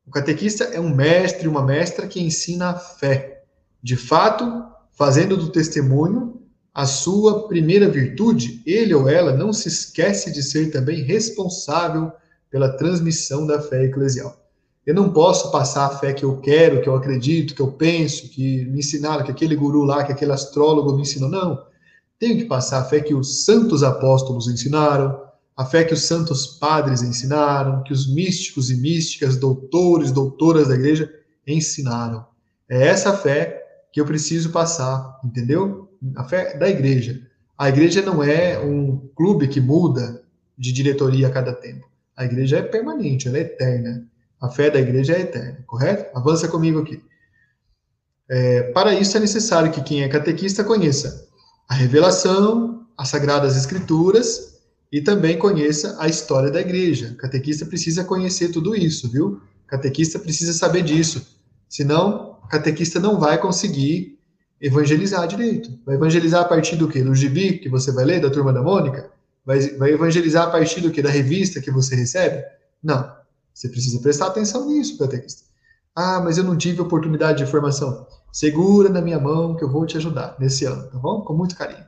O catequista é um mestre, uma mestra que ensina a fé. De fato, fazendo do testemunho a sua primeira virtude, ele ou ela não se esquece de ser também responsável pela transmissão da fé eclesial. Eu não posso passar a fé que eu quero, que eu acredito, que eu penso, que me ensinaram, que aquele guru lá, que aquele astrólogo me ensinou. Não. Tenho que passar a fé que os santos apóstolos ensinaram, a fé que os santos padres ensinaram, que os místicos e místicas, doutores, doutoras da igreja ensinaram. É essa fé que eu preciso passar, entendeu? A fé da igreja. A igreja não é um clube que muda de diretoria a cada tempo. A igreja é permanente, ela é eterna. A fé da igreja é eterna, correto? Avança comigo aqui. É, para isso é necessário que quem é catequista conheça a revelação, as sagradas escrituras e também conheça a história da igreja. O catequista precisa conhecer tudo isso, viu? O catequista precisa saber disso. Senão, o catequista não vai conseguir evangelizar direito. Vai evangelizar a partir do quê? Do gibi que você vai ler, da Turma da Mônica? Vai, vai evangelizar a partir do quê? Da revista que você recebe? Não. Você precisa prestar atenção nisso, catequista. Ah, mas eu não tive oportunidade de formação. Segura na minha mão que eu vou te ajudar nesse ano, tá bom? Com muito carinho.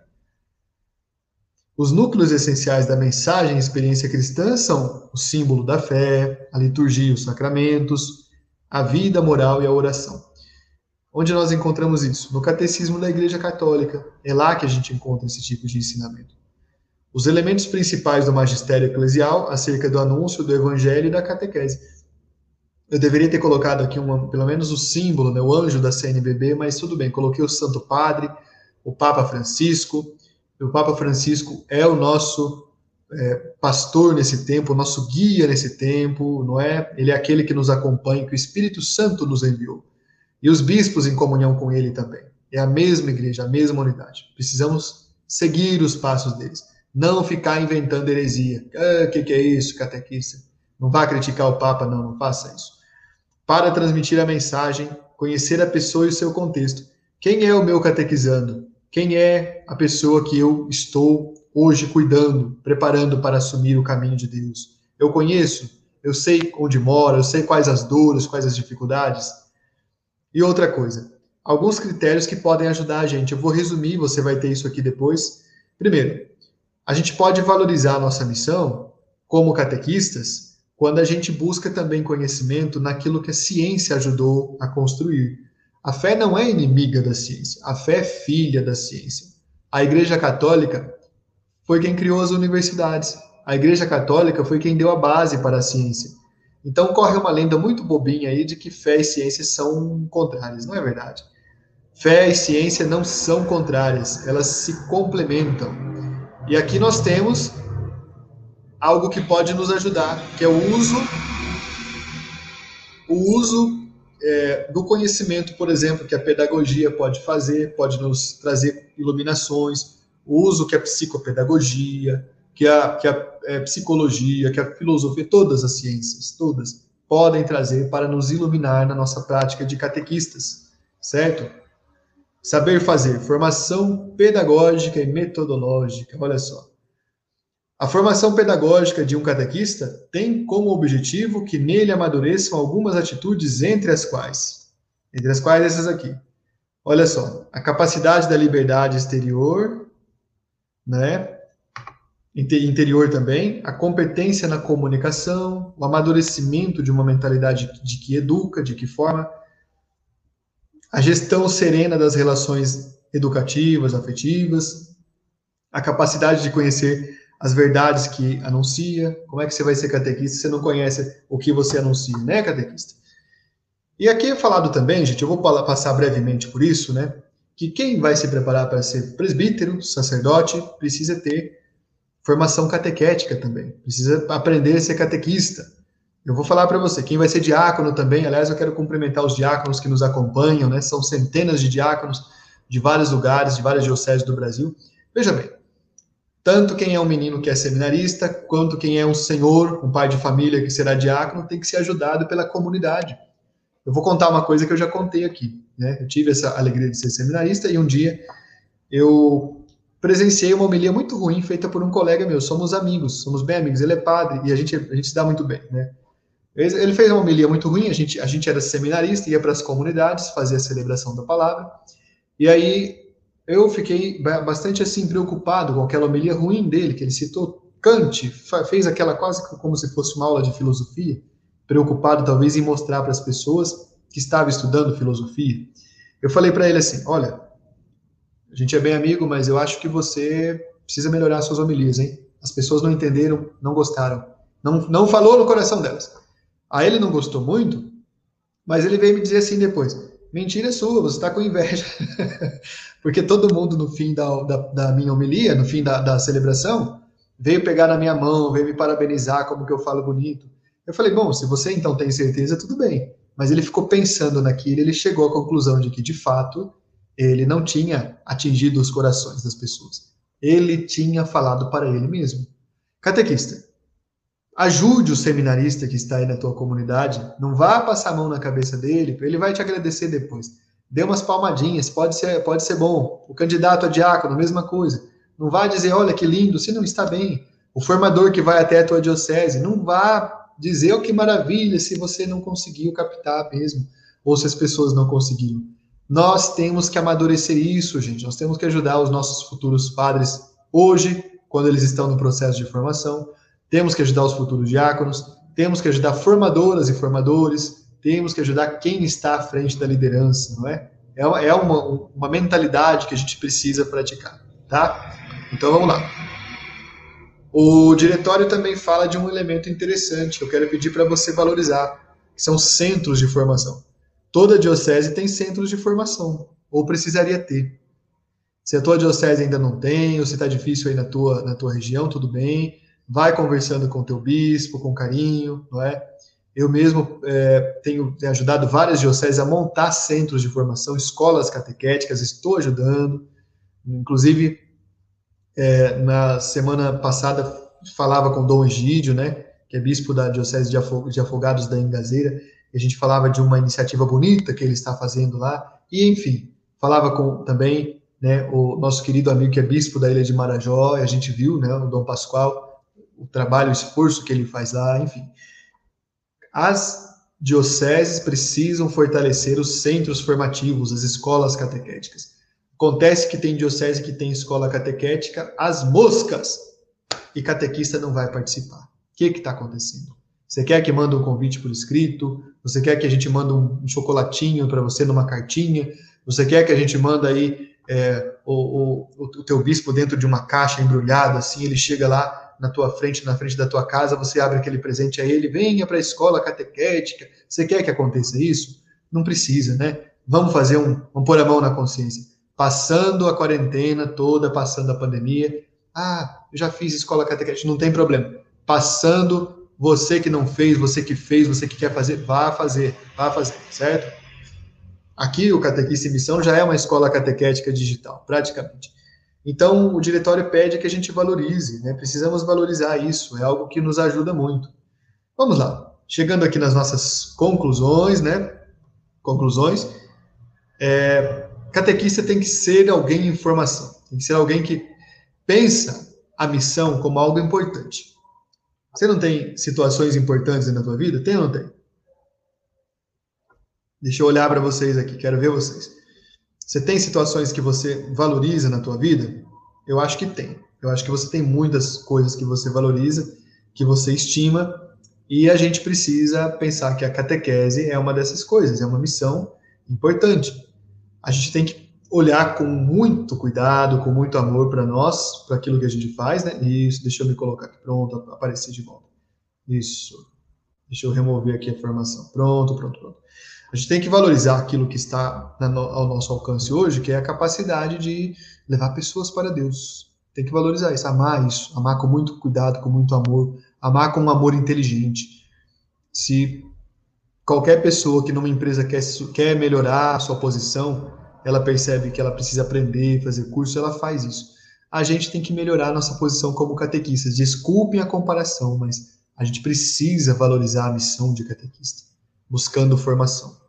Os núcleos essenciais da mensagem e experiência cristã são o símbolo da fé, a liturgia os sacramentos, a vida moral e a oração. Onde nós encontramos isso? No Catecismo da Igreja Católica. É lá que a gente encontra esse tipo de ensinamento. Os elementos principais do magistério eclesial acerca do anúncio do evangelho e da catequese. Eu deveria ter colocado aqui uma, pelo menos o símbolo, né, o anjo da CNBB, mas tudo bem, coloquei o Santo Padre, o Papa Francisco. O Papa Francisco é o nosso é, pastor nesse tempo, o nosso guia nesse tempo, não é? Ele é aquele que nos acompanha, que o Espírito Santo nos enviou. E os bispos em comunhão com ele também. É a mesma igreja, a mesma unidade. Precisamos seguir os passos deles. Não ficar inventando heresia. O ah, que, que é isso, catequista? Não vá criticar o Papa, não, não faça isso. Para transmitir a mensagem, conhecer a pessoa e o seu contexto. Quem é o meu catequizando? Quem é a pessoa que eu estou hoje cuidando, preparando para assumir o caminho de Deus? Eu conheço, eu sei onde mora, eu sei quais as dores, quais as dificuldades. E outra coisa, alguns critérios que podem ajudar a gente. Eu vou resumir, você vai ter isso aqui depois. Primeiro, a gente pode valorizar a nossa missão como catequistas quando a gente busca também conhecimento naquilo que a ciência ajudou a construir. A fé não é inimiga da ciência, a fé é filha da ciência. A Igreja Católica foi quem criou as universidades. A Igreja Católica foi quem deu a base para a ciência. Então corre uma lenda muito bobinha aí de que fé e ciência são contrárias. Não é verdade. Fé e ciência não são contrárias, elas se complementam. E aqui nós temos algo que pode nos ajudar, que é o uso, o uso é, do conhecimento, por exemplo, que a pedagogia pode fazer, pode nos trazer iluminações, o uso que a psicopedagogia, que a, que a é, psicologia, que a filosofia, todas as ciências, todas, podem trazer para nos iluminar na nossa prática de catequistas, certo? Saber fazer, formação pedagógica e metodológica. Olha só. A formação pedagógica de um catequista tem como objetivo que nele amadureçam algumas atitudes, entre as quais, entre as quais essas aqui. Olha só, a capacidade da liberdade exterior, né? Interior também, a competência na comunicação, o amadurecimento de uma mentalidade de que educa, de que forma, a gestão serena das relações educativas, afetivas, a capacidade de conhecer as verdades que anuncia. Como é que você vai ser catequista se você não conhece o que você anuncia, né, catequista? E aqui é falado também, gente, eu vou passar brevemente por isso, né, que quem vai se preparar para ser presbítero, sacerdote, precisa ter formação catequética também, precisa aprender a ser catequista. Eu vou falar para você, quem vai ser diácono também, aliás, eu quero cumprimentar os diáconos que nos acompanham, né? São centenas de diáconos de vários lugares, de várias dioceses do Brasil. Veja bem, tanto quem é um menino que é seminarista, quanto quem é um senhor, um pai de família que será diácono, tem que ser ajudado pela comunidade. Eu vou contar uma coisa que eu já contei aqui, né? Eu tive essa alegria de ser seminarista e um dia eu presenciei uma homilia muito ruim feita por um colega meu. Somos amigos, somos bem amigos. Ele é padre e a gente, a gente se dá muito bem, né? Ele fez uma homilia muito ruim, a gente, a gente era seminarista, ia para as comunidades, fazia a celebração da palavra, e aí eu fiquei bastante assim preocupado com aquela homilia ruim dele, que ele citou Kant, fez aquela quase como se fosse uma aula de filosofia, preocupado talvez em mostrar para as pessoas que estava estudando filosofia. Eu falei para ele assim: olha, a gente é bem amigo, mas eu acho que você precisa melhorar suas homilias, hein? As pessoas não entenderam, não gostaram, não, não falou no coração delas. Aí ele não gostou muito, mas ele veio me dizer assim depois: mentira sua, você está com inveja. Porque todo mundo, no fim da, da, da minha homilia, no fim da, da, celebração, veio pegar na minha mão, veio me parabenizar, como que eu falo bonito. Eu falei: bom, se você então tem certeza, tudo bem. Mas ele ficou pensando naquilo, ele chegou à conclusão de que, de fato, ele não tinha atingido os corações das pessoas. Ele tinha falado para ele mesmo. Catequista, Ajude o seminarista que está aí na tua comunidade. Não vá passar a mão na cabeça dele, ele vai te agradecer depois. Dê umas palmadinhas, pode ser, pode ser bom. O candidato a diácono, mesma coisa. Não vá dizer, olha que lindo, se não está bem. O formador que vai até a tua diocese, não vá dizer, oh, que maravilha, se você não conseguiu captar mesmo, ou se as pessoas não conseguiram. Nós temos que amadurecer isso, gente. Nós temos que ajudar os nossos futuros padres hoje, quando eles estão no processo de formação temos que ajudar os futuros diáconos, temos que ajudar formadoras e formadores, temos que ajudar quem está à frente da liderança, não é? É, é uma, uma mentalidade que a gente precisa praticar, tá? Então vamos lá. O diretório também fala de um elemento interessante que eu quero pedir para você valorizar, que são centros de formação. Toda diocese tem centros de formação, ou precisaria ter. Se a tua diocese ainda não tem, ou se está difícil aí na tua, na tua região, tudo bem vai conversando com o teu bispo, com carinho, não é? Eu mesmo é, tenho, tenho, ajudado várias dioceses a montar centros de formação, escolas catequéticas, estou ajudando. Inclusive, é, na semana passada, falava com Dom Egídio, né, que é bispo da Diocese de Afogados da Engazeira, e a gente falava de uma iniciativa bonita que ele está fazendo lá, e enfim, falava com também né, o nosso querido amigo que é bispo da Ilha de Marajó, e a gente viu, né, o Dom Pascoal, o trabalho, o esforço que ele faz lá, enfim. As dioceses precisam fortalecer os centros formativos, as escolas catequéticas. Acontece que tem diocese que tem escola catequética, as moscas, e catequista não vai participar. O que está acontecendo? Você quer que mande um convite por escrito? Você quer que a gente mande um chocolatinho para você numa cartinha? Você quer que a gente manda aí é, o, o, o teu bispo dentro de uma caixa embrulhada, assim, ele chega lá na tua frente, na frente da tua casa, você abre aquele presente a ele, venha para a escola catequética. Você quer que aconteça isso? Não precisa, né? Vamos fazer um, vamos pôr a mão na consciência. Passando a quarentena toda, passando a pandemia, ah, eu já fiz escola catequética, não tem problema. Passando, você que não fez, você que fez, você que quer fazer, vá fazer, vá fazer, certo? Aqui o Catequista em Missão já é uma escola catequética digital, praticamente. Então, o diretório pede que a gente valorize, né? Precisamos valorizar isso, é algo que nos ajuda muito. Vamos lá, chegando aqui nas nossas conclusões, né? Conclusões. É, catequista tem que ser alguém em formação, tem que ser alguém que pensa a missão como algo importante. Você não tem situações importantes na tua vida? Tem ou não tem? Deixa eu olhar para vocês aqui, quero ver vocês. Você tem situações que você valoriza na tua vida? Eu acho que tem. Eu acho que você tem muitas coisas que você valoriza, que você estima, e a gente precisa pensar que a catequese é uma dessas coisas, é uma missão importante. A gente tem que olhar com muito cuidado, com muito amor para nós, para aquilo que a gente faz, né? Isso, deixa eu me colocar aqui, pronto, aparecer de volta. Isso. Deixa eu remover aqui a formação. Pronto, pronto, pronto. A gente tem que valorizar aquilo que está ao nosso alcance hoje, que é a capacidade de levar pessoas para Deus. Tem que valorizar isso, amar isso, amar com muito cuidado, com muito amor, amar com um amor inteligente. Se qualquer pessoa que numa empresa quer, quer melhorar a sua posição, ela percebe que ela precisa aprender, fazer curso, ela faz isso. A gente tem que melhorar a nossa posição como catequistas. Desculpem a comparação, mas a gente precisa valorizar a missão de catequista, buscando formação.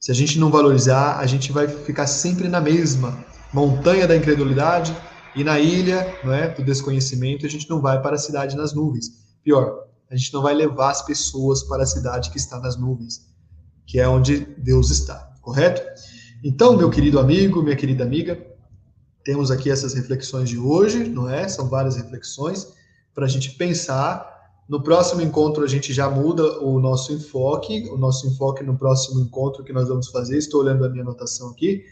Se a gente não valorizar, a gente vai ficar sempre na mesma montanha da incredulidade e na ilha não é, do desconhecimento, a gente não vai para a cidade nas nuvens. Pior, a gente não vai levar as pessoas para a cidade que está nas nuvens, que é onde Deus está, correto? Então, meu querido amigo, minha querida amiga, temos aqui essas reflexões de hoje, não é? São várias reflexões para a gente pensar no próximo encontro, a gente já muda o nosso enfoque. O nosso enfoque no próximo encontro que nós vamos fazer, estou olhando a minha anotação aqui,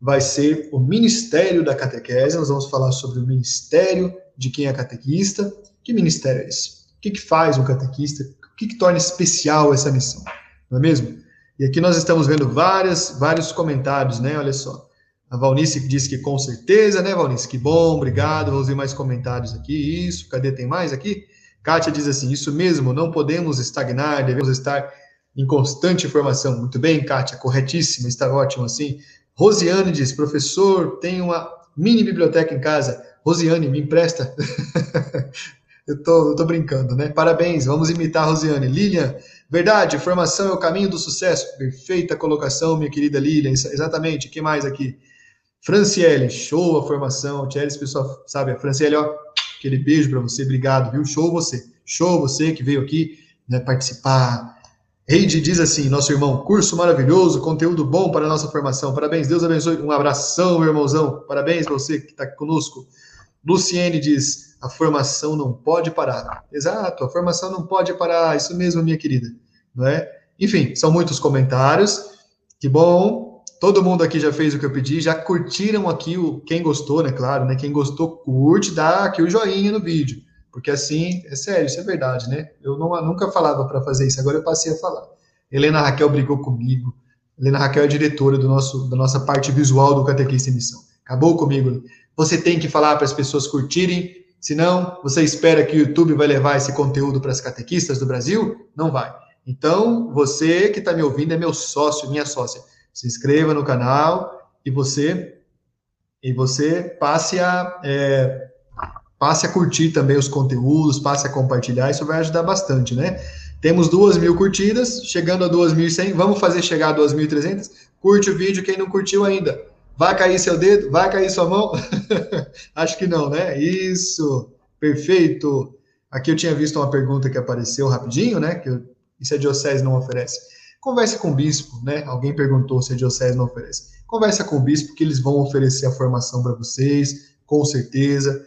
vai ser o Ministério da Catequese. Nós vamos falar sobre o ministério de quem é catequista. Que ministério é esse? O que, que faz um catequista? O que, que torna especial essa missão? Não é mesmo? E aqui nós estamos vendo várias, vários comentários, né? Olha só. A Valnice disse que com certeza, né, Valnice? Que bom, obrigado. Vamos ver mais comentários aqui. Isso, cadê? Tem mais aqui? Kátia diz assim: Isso mesmo, não podemos estagnar, devemos estar em constante formação. Muito bem, Kátia, corretíssima, está ótimo assim. Rosiane diz: Professor, tem uma mini biblioteca em casa. Rosiane, me empresta. eu, tô, eu tô brincando, né? Parabéns, vamos imitar a Rosiane. Lilian, verdade, formação é o caminho do sucesso. Perfeita colocação, minha querida Lilian. Exatamente, o que mais aqui? Franciele, show a formação. Tchelis, pessoal sabe, a Franciele, ó, Aquele beijo para você, obrigado, viu? Show você. Show você que veio aqui né, participar. Reide diz assim, nosso irmão, curso maravilhoso, conteúdo bom para a nossa formação. Parabéns, Deus abençoe. Um abração, meu irmãozão. Parabéns para você que está conosco. Luciene diz, a formação não pode parar. Exato, a formação não pode parar. Isso mesmo, minha querida. Não é? Enfim, são muitos comentários. Que bom. Todo mundo aqui já fez o que eu pedi, já curtiram aqui o quem gostou, né? Claro, né? Quem gostou, curte, dá aqui o joinha no vídeo. Porque assim, é sério, isso é verdade, né? Eu não, nunca falava para fazer isso, agora eu passei a falar. Helena Raquel brigou comigo. Helena Raquel é diretora do nosso, da nossa parte visual do Catequista em Missão. Acabou comigo. Você tem que falar para as pessoas curtirem, senão você espera que o YouTube vai levar esse conteúdo para as catequistas do Brasil? Não vai. Então, você que está me ouvindo é meu sócio, minha sócia se inscreva no canal e você e você passe a é, passe a curtir também os conteúdos, passe a compartilhar, isso vai ajudar bastante, né? Temos duas mil curtidas, chegando a 2.100, vamos fazer chegar a 2.300? Curte o vídeo, quem não curtiu ainda. Vai cair seu dedo? Vai cair sua mão? Acho que não, né? Isso, perfeito. Aqui eu tinha visto uma pergunta que apareceu rapidinho, né? Que isso a diocese não oferece. Converse com o bispo, né? Alguém perguntou se a diocese não oferece. Converse com o bispo que eles vão oferecer a formação para vocês, com certeza.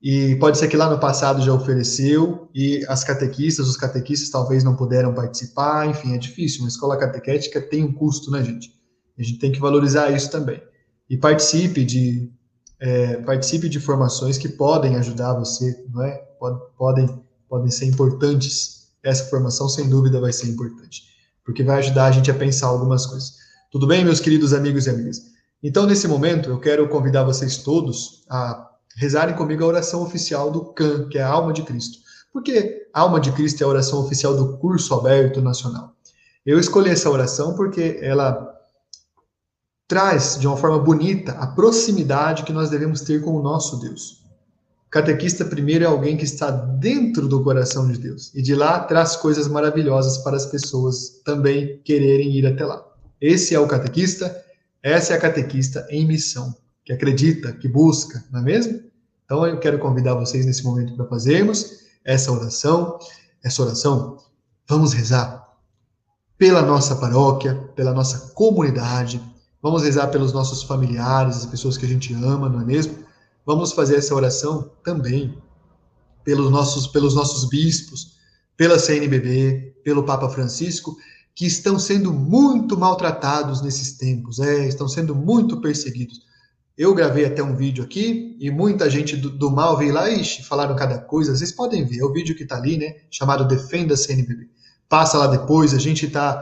E pode ser que lá no passado já ofereceu e as catequistas, os catequistas talvez não puderam participar, enfim, é difícil. Uma escola catequética tem um custo, né, gente? A gente tem que valorizar isso também. E participe de é, participe de formações que podem ajudar você, não é? Podem podem ser importantes essa formação sem dúvida vai ser importante, porque vai ajudar a gente a pensar algumas coisas. Tudo bem, meus queridos amigos e amigas? Então, nesse momento, eu quero convidar vocês todos a rezarem comigo a oração oficial do CAN, que é a Alma de Cristo. Por que a Alma de Cristo é a oração oficial do curso aberto nacional? Eu escolhi essa oração porque ela traz de uma forma bonita a proximidade que nós devemos ter com o nosso Deus. Catequista primeiro é alguém que está dentro do coração de Deus e de lá traz coisas maravilhosas para as pessoas também quererem ir até lá. Esse é o catequista Essa é a catequista em missão, que acredita, que busca, não é mesmo? Então eu quero convidar vocês nesse momento para fazermos essa oração. Essa oração, vamos rezar pela nossa paróquia, pela nossa comunidade, vamos rezar pelos nossos familiares, as pessoas que a gente ama, não é mesmo? Vamos fazer essa oração também pelos nossos, pelos nossos bispos, pela CNBB, pelo Papa Francisco, que estão sendo muito maltratados nesses tempos, é, estão sendo muito perseguidos. Eu gravei até um vídeo aqui e muita gente do, do mal veio lá e falaram cada coisa. Vocês podem ver, é o vídeo que está ali, né? Chamado Defenda a CNBB. Passa lá depois, a gente está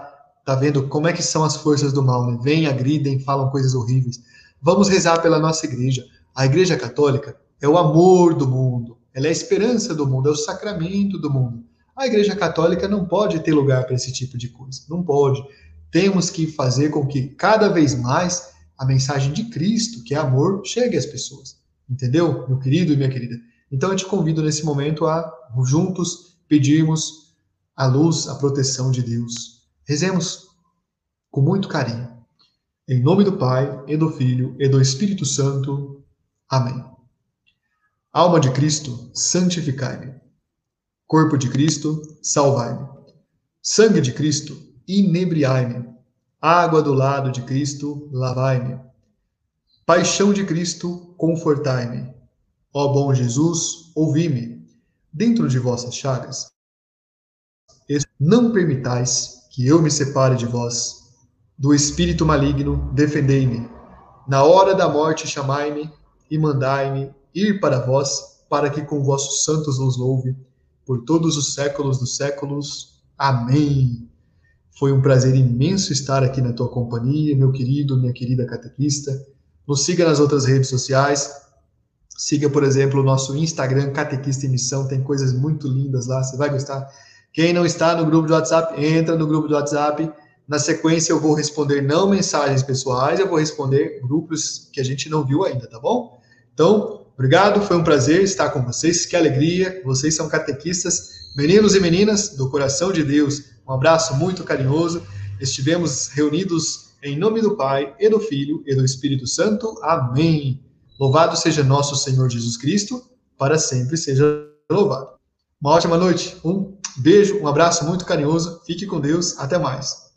tá vendo como é que são as forças do mal, né? Vêm, agridem, falam coisas horríveis. Vamos rezar pela nossa igreja. A igreja católica é o amor do mundo, ela é a esperança do mundo, é o sacramento do mundo. A igreja católica não pode ter lugar para esse tipo de coisa, não pode. Temos que fazer com que cada vez mais a mensagem de Cristo, que é amor, chegue às pessoas. Entendeu, meu querido e minha querida? Então eu te convido nesse momento a juntos pedirmos a luz, a proteção de Deus. Rezemos com muito carinho. Em nome do Pai, e do Filho, e do Espírito Santo. Amém. Alma de Cristo, santificai-me. Corpo de Cristo, salvai-me. Sangue de Cristo, inebriai-me. Água do lado de Cristo, lavai-me. Paixão de Cristo, confortai-me. Ó bom Jesus, ouvi-me. Dentro de vossas chagas, não permitais que eu me separe de vós. Do espírito maligno, defendei-me. Na hora da morte, chamai-me e mandai-me ir para vós, para que com vossos santos vos louve por todos os séculos dos séculos. Amém. Foi um prazer imenso estar aqui na tua companhia, meu querido, minha querida catequista. Nos siga nas outras redes sociais. Siga, por exemplo, o nosso Instagram, Catequista em Missão. Tem coisas muito lindas lá, você vai gostar. Quem não está no grupo do WhatsApp, entra no grupo do WhatsApp. Na sequência, eu vou responder não mensagens pessoais, eu vou responder grupos que a gente não viu ainda, tá bom? Então, obrigado, foi um prazer estar com vocês. Que alegria, vocês são catequistas, meninos e meninas do coração de Deus. Um abraço muito carinhoso. Estivemos reunidos em nome do Pai, e do Filho, e do Espírito Santo. Amém. Louvado seja nosso Senhor Jesus Cristo, para sempre seja louvado. Uma ótima noite, um beijo, um abraço muito carinhoso. Fique com Deus. Até mais.